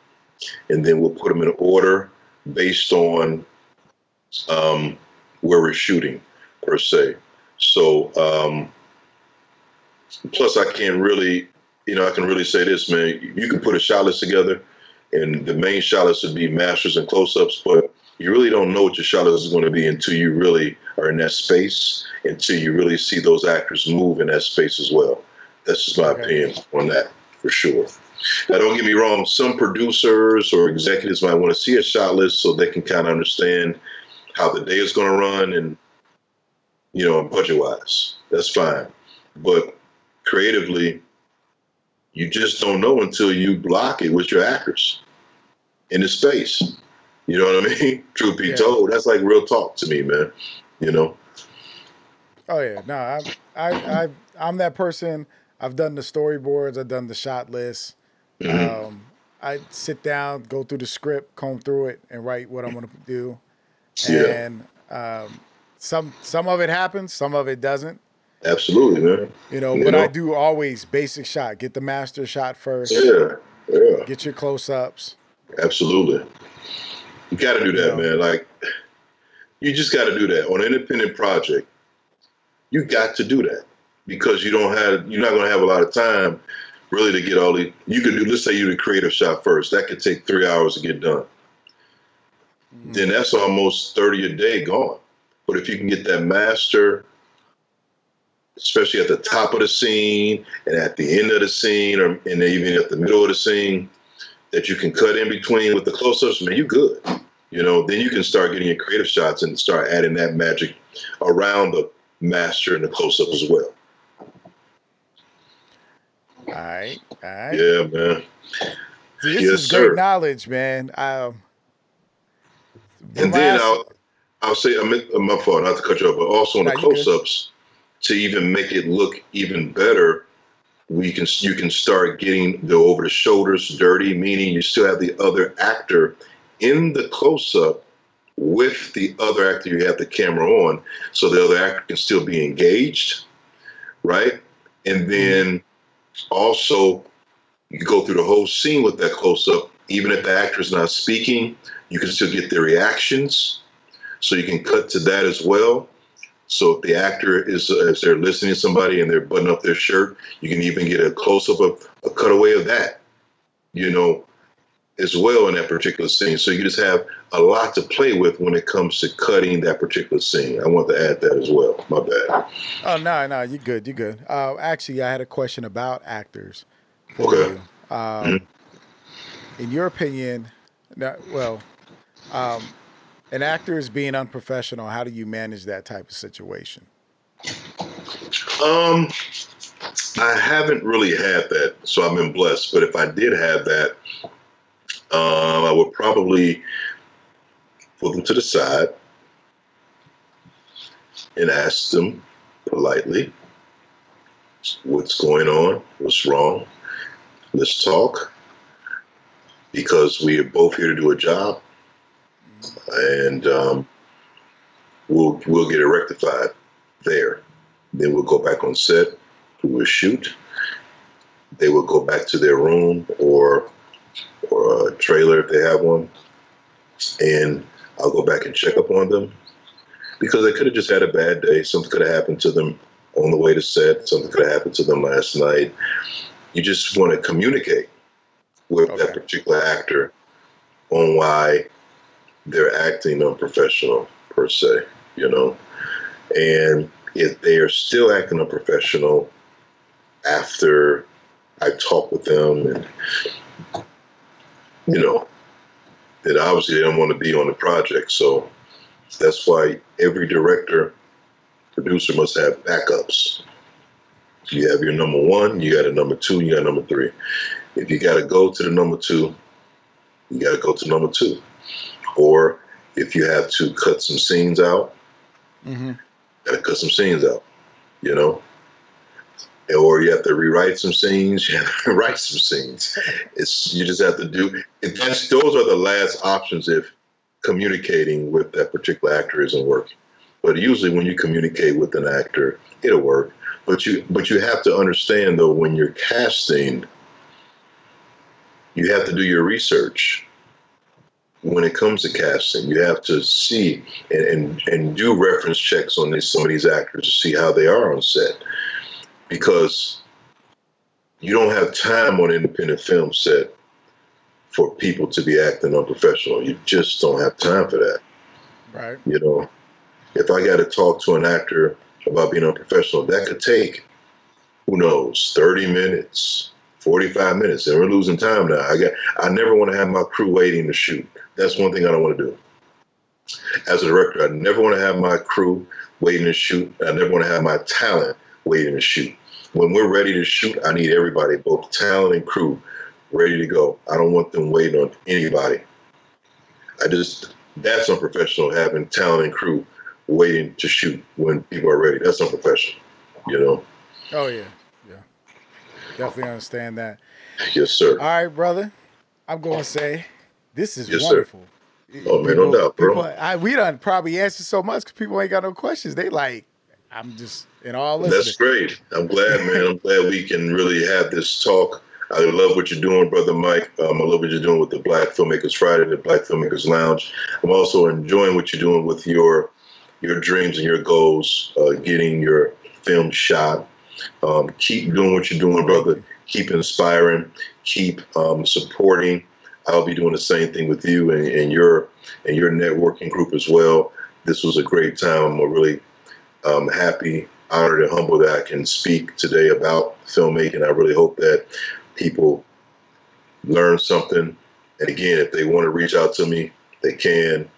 and then we'll put them in order based on um, where we're shooting per se. So um, plus, I can really, you know, I can really say this, man. You can put a shot list together, and the main shot list would be masters and close-ups, but you really don't know what your shot list is going to be until you really are in that space, until you really see those actors move in that space as well. That's just my okay. opinion on that for sure. Now, don't get me wrong. Some producers or executives might want to see a shot list so they can kind of understand how the day is going to run and, you know, budget wise. That's fine. But creatively, you just don't know until you block it with your actors in the space. You know what I mean? Truth be yeah. told, that's like real talk to me, man. You know. Oh yeah, no, I, I, I, I'm that person I've done the storyboards, I've done the shot list. Mm-hmm. Um, I sit down, go through the script, comb through it, and write what I'm going to do. Yeah. And um, some some of it happens, some of it doesn't. Absolutely, man. You know, you but know? I do always basic shot. Get the master shot first. Yeah, yeah. Get your close ups. Absolutely. You got to do that, you know? man. Like, you just got to do that on an independent project. You got to do that because you don't have you're not going to have a lot of time really to get all the you could do let's say you do the creative shot first that could take three hours to get done. Mm-hmm. then that's almost 30 a day gone. But if you can get that master especially at the top of the scene and at the end of the scene or and even at the middle of the scene that you can cut in between with the close-ups man you good. You know then you can start getting your creative shots and start adding that magic around the master and the close-up as well all right. All right. Yeah, man. See, this yes, is great sir. knowledge, man. Um, and then I'll, I'll say, I'm my fault, not to cut you off, but also on the close-ups, to even make it look even better, we can you can start getting the over the shoulders dirty, meaning you still have the other actor in the close-up with the other actor you have the camera on, so the other actor can still be engaged, right? And then also, you can go through the whole scene with that close up. Even if the actor is not speaking, you can still get their reactions. So you can cut to that as well. So if the actor is, uh, if they're listening to somebody and they're buttoning up their shirt, you can even get a close up of a cutaway of that, you know. As well in that particular scene. So you just have a lot to play with when it comes to cutting that particular scene. I want to add that as well. My bad. Oh no, no, you're good. You're good. Uh, actually, I had a question about actors. For okay. You. Um, mm-hmm. In your opinion, now, well, um, an actor is being unprofessional. How do you manage that type of situation? Um, I haven't really had that, so I've been blessed. But if I did have that, um, I would probably put them to the side and ask them politely what's going on, what's wrong. Let's talk because we are both here to do a job, and um, we'll we'll get it rectified there. Then we'll go back on set. We will shoot. They will go back to their room or or a trailer if they have one, and I'll go back and check up on them because they could have just had a bad day. Something could have happened to them on the way to set. Something could have happened to them last night. You just want to communicate with okay. that particular actor on why they're acting unprofessional per se, you know. And if they are still acting unprofessional after I talk with them and you know, then obviously they don't want to be on the project. So that's why every director, producer must have backups. You have your number one, you got a number two, you got number three. If you got to go to the number two, you got to go to number two. Or if you have to cut some scenes out, mm-hmm. got to cut some scenes out, you know? Or you have to rewrite some scenes. You have to write some scenes. It's you just have to do. That's, those are the last options if communicating with that particular actor isn't working. But usually, when you communicate with an actor, it'll work. But you but you have to understand though when you're casting, you have to do your research. When it comes to casting, you have to see and, and, and do reference checks on these, some of these actors to see how they are on set because you don't have time on an independent film set for people to be acting unprofessional. You just don't have time for that. Right. You know, if I got to talk to an actor about being unprofessional, that could take, who knows, 30 minutes, 45 minutes, and we're losing time now. I got, I never want to have my crew waiting to shoot. That's one thing I don't want to do. As a director, I never want to have my crew waiting to shoot. I never want to have my talent waiting to shoot when we're ready to shoot, I need everybody, both talent and crew, ready to go. I don't want them waiting on anybody. I just that's unprofessional having talent and crew waiting to shoot when people are ready. That's unprofessional, you know. Oh yeah, yeah, definitely understand that. Yes, sir. All right, brother. I'm going to say this is yes, wonderful. Sir. Oh man, no doubt, bro. People, I, we done probably answered so much because people ain't got no questions. They like, I'm just in all. That's great. I'm glad, man. I'm glad we can really have this talk. I love what you're doing, brother Mike. Um, I love what you're doing with the Black Filmmakers Friday, the Black Filmmakers Lounge. I'm also enjoying what you're doing with your your dreams and your goals, uh, getting your film shot. Um, keep doing what you're doing, brother. Keep inspiring. Keep um, supporting. I'll be doing the same thing with you and, and your and your networking group as well. This was a great time. I'm really um, happy honored and humbled that I can speak today about filmmaking. I really hope that people learn something. And again, if they want to reach out to me, they can.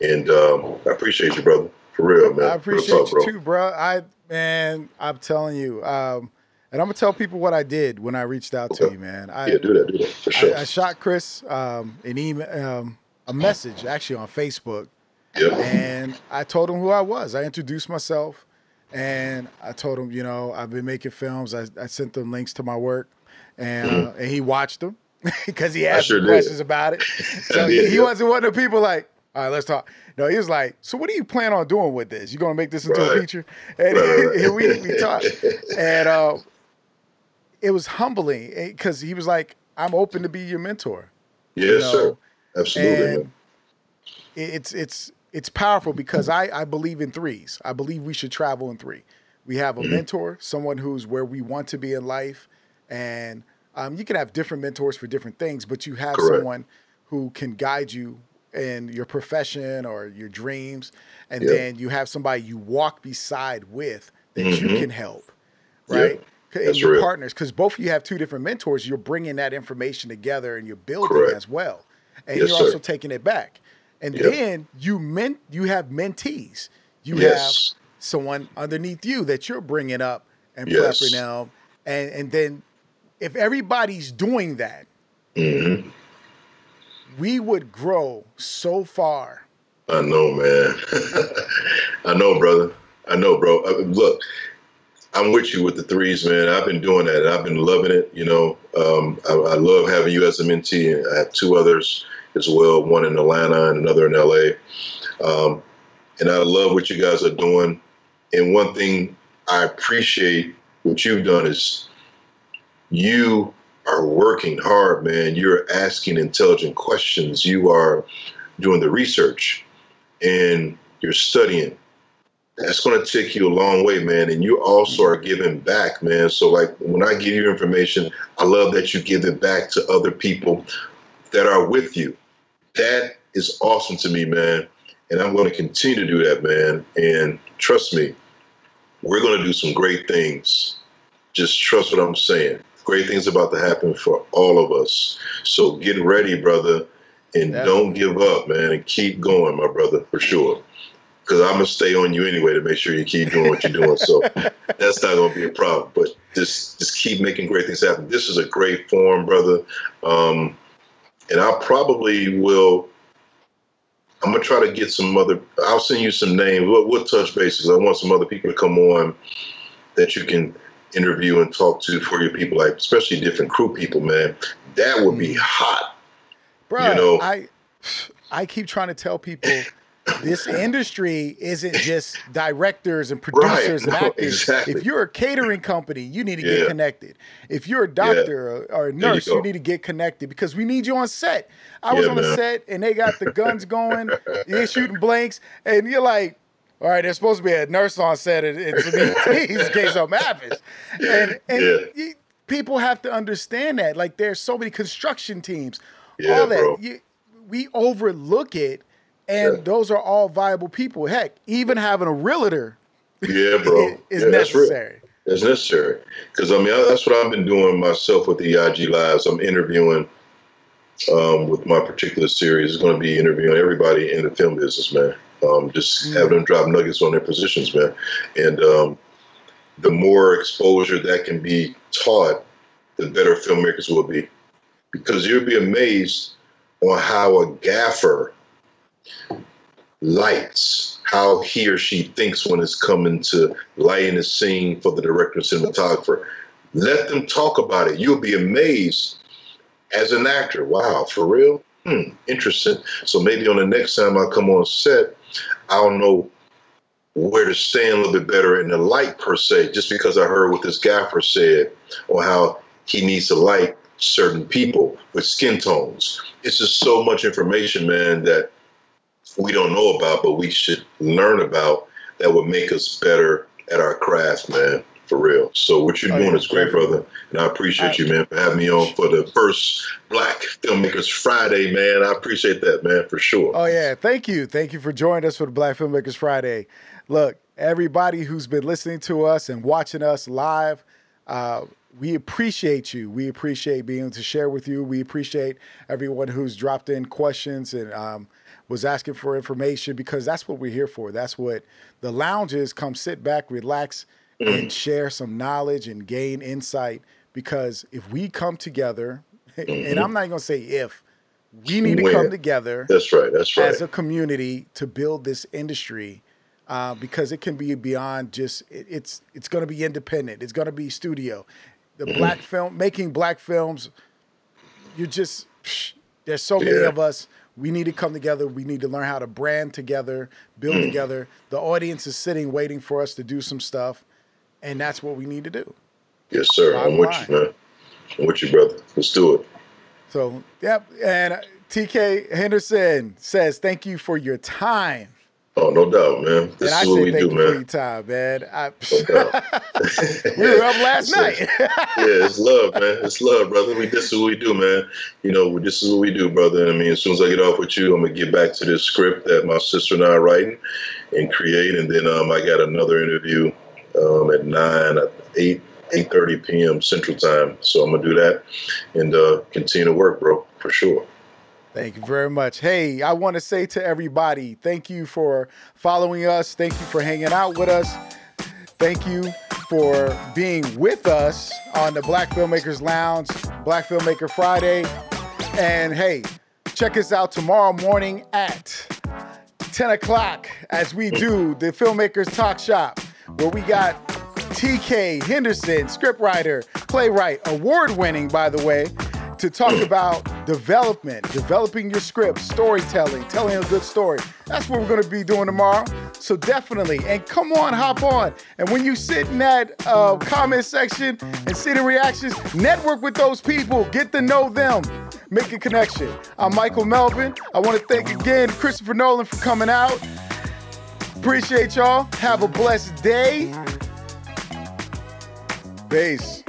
And um, I appreciate you, brother. For real, man. I appreciate talk, you bro. too, bro. I man, I'm telling you. Um, and I'm gonna tell people what I did when I reached out okay. to you, man. I, yeah, do that, do that for sure. I, I shot Chris um, an email, um, a message actually on Facebook, yep. and I told him who I was. I introduced myself. And I told him, you know, I've been making films. I, I sent them links to my work, and mm-hmm. uh, and he watched them because he asked sure questions did. about it. So he, he, wasn't one of the people like, all right, let's talk. No, he was like, so what do you plan on doing with this? You gonna make this into right. a feature? And, right, right. we we talked, and uh, it was humbling because eh, he was like, I'm open to be your mentor. Yes, you know? sir. Absolutely. And it's it's it's powerful because I, I believe in threes. I believe we should travel in three. We have a mm-hmm. mentor, someone who's where we want to be in life, and um, you can have different mentors for different things, but you have Correct. someone who can guide you in your profession or your dreams, and Yep. then you have somebody you walk beside with that you Mhm. can help, Yep. right? And That's your real. partners, because both of you have two different mentors, you're bringing that information together and you're building Correct. as well, and Yes, you're sir. also taking it back. And Yep. then you ment you have mentees. You have someone underneath you that you're bringing up and Yes. prepping them, and and then if everybody's doing that, hmm we would grow so far. I know, man. I know, brother. I know, bro. Uh, Look, I'm with you with the threes, man. I've been doing that, I've been loving it. You know, um, I, I love having you as a mentee, I have two others as well. One in Atlanta and another in LA. Um, and I love what you guys are doing. And one thing I appreciate what you've done is you are working hard, man. You're asking intelligent questions. You are doing the research and you're studying. That's going to take you a long way, man. And you also are giving back, man. So, like, when I give you information, I love that you give it back to other people that are with you. That is awesome to me, man. And I'm going to continue to do that, man. And trust me, we're going to do some great things. Just trust what I'm saying. Great things about to happen for all of us. So get ready, brother, and don't give up, man, and keep going, my brother, for sure. Because I'm gonna stay on you anyway to make sure you keep doing what you're doing. So that's not gonna be a problem. But just just keep making great things happen. This is a great forum, brother. Um, and I probably will. I'm gonna try to get some other. I'll send you some names. We'll, we'll touch bases. I want some other people to come on that you can interview and talk to for your people, like especially different crew people, man. That would be mm. hot. Bro, You know- I I keep trying to tell people this industry isn't just directors and producers and no, actors. exactly. If you're a catering company, you need to Yeah. get connected. If you're a doctor or, or a nurse, you, go. need to get connected because we need you on set. I was Yeah, on the man. set and they got the guns going, they're shooting blanks, and you're like, all right, there's supposed to be a nurse on set and, and in case something happens. And, and Yeah. you- people have to understand that. Like there's so many construction teams, Yeah, all that. You, we overlook it, and Yeah. those are all viable people. Heck, even having a realtor Yeah, bro. is yeah, that's necessary. That's necessary. Because I mean, I- that's what I've been doing myself with the EIG Lives. I'm interviewing um, with my particular series. It's going to be interviewing everybody in the film business, man. Um, just Mm. having them drop nuggets on their positions, man. And um, the more exposure that can be taught, the better filmmakers will be. Because you'll be amazed on how a gaffer lights, how he or she thinks when it's coming to lighting a scene for the director and cinematographer. Let them talk about it. You'll be amazed as an actor. Wow, for real? Hmm, interesting. So maybe on the next time I come on set, I'll know where to stand a little bit better in the light per se, just because I heard what this gaffer said or how he needs to light certain people with skin tones. It's just so much information, man, that we don't know about, but we should learn about that would make us better at our craft, man. For real. So what you're Oh, doing yeah, is great, brother. And I appreciate you, man, for having me on for the first Black Filmmakers Friday, man. I appreciate that, man, for sure. Oh yeah, thank you, thank you for joining us for the Black Filmmakers Friday. Look, everybody who's been listening to us and watching us live, uh, we appreciate you. We appreciate being able to share with you. We appreciate everyone who's dropped in questions and um, was asking for information because that's what we're here for. That's what the lounge is. Come sit back, relax, and share some knowledge and gain insight. Because if we come together, and I'm not going to say if, we need to When. come together That's right. That's right. as a community to build this industry uh, because it can be beyond just it, it's it's going to be independent it's going to be studio the Mm-hmm. black film making black films you just psh, there's so many of us we need to come together we need to learn how to brand together build Mm. together the audience is sitting waiting for us to do some stuff and that's what we need to do yes, sir. Bottom I'm with line. you, man. I'm with you, brother. Let's do it. so yep and uh, tk henderson says thank you for your time Oh, no doubt, man. This and is what we do, man. Your time, man. I, No we were up last night. yeah, it's love, man. It's love, brother. We this is what we do, man. You know, this is what we do, brother. I mean, as soon as I get off with you, I'm gonna get back to this script that my sister and I are writing and create, and then um, I got another interview um, at nine, eight, eight thirty p.m. Central Time. So I'm gonna do that and uh, continue to work, bro, for sure. Thank you very much. Hey, I want to say to everybody, thank you for following us. Thank you for hanging out with us. Thank you for being with us on the Black Filmmakers Lounge, Black Filmmaker Friday. And hey, check us out tomorrow morning at 10 o'clock as we do the Filmmakers Talk Shop, where we got TK Henderson, scriptwriter, playwright, award winning, by the way, to talk about development, developing your script, storytelling, telling a good story. That's what we're going to be doing tomorrow. So definitely, and come on, hop on. And when you sit in that uh, comment section and see the reactions, network with those people, get to know them, make a connection. I'm Michael Melvin. I want to thank again Christopher Nolen for coming out. Appreciate y'all. Have a blessed day. Base.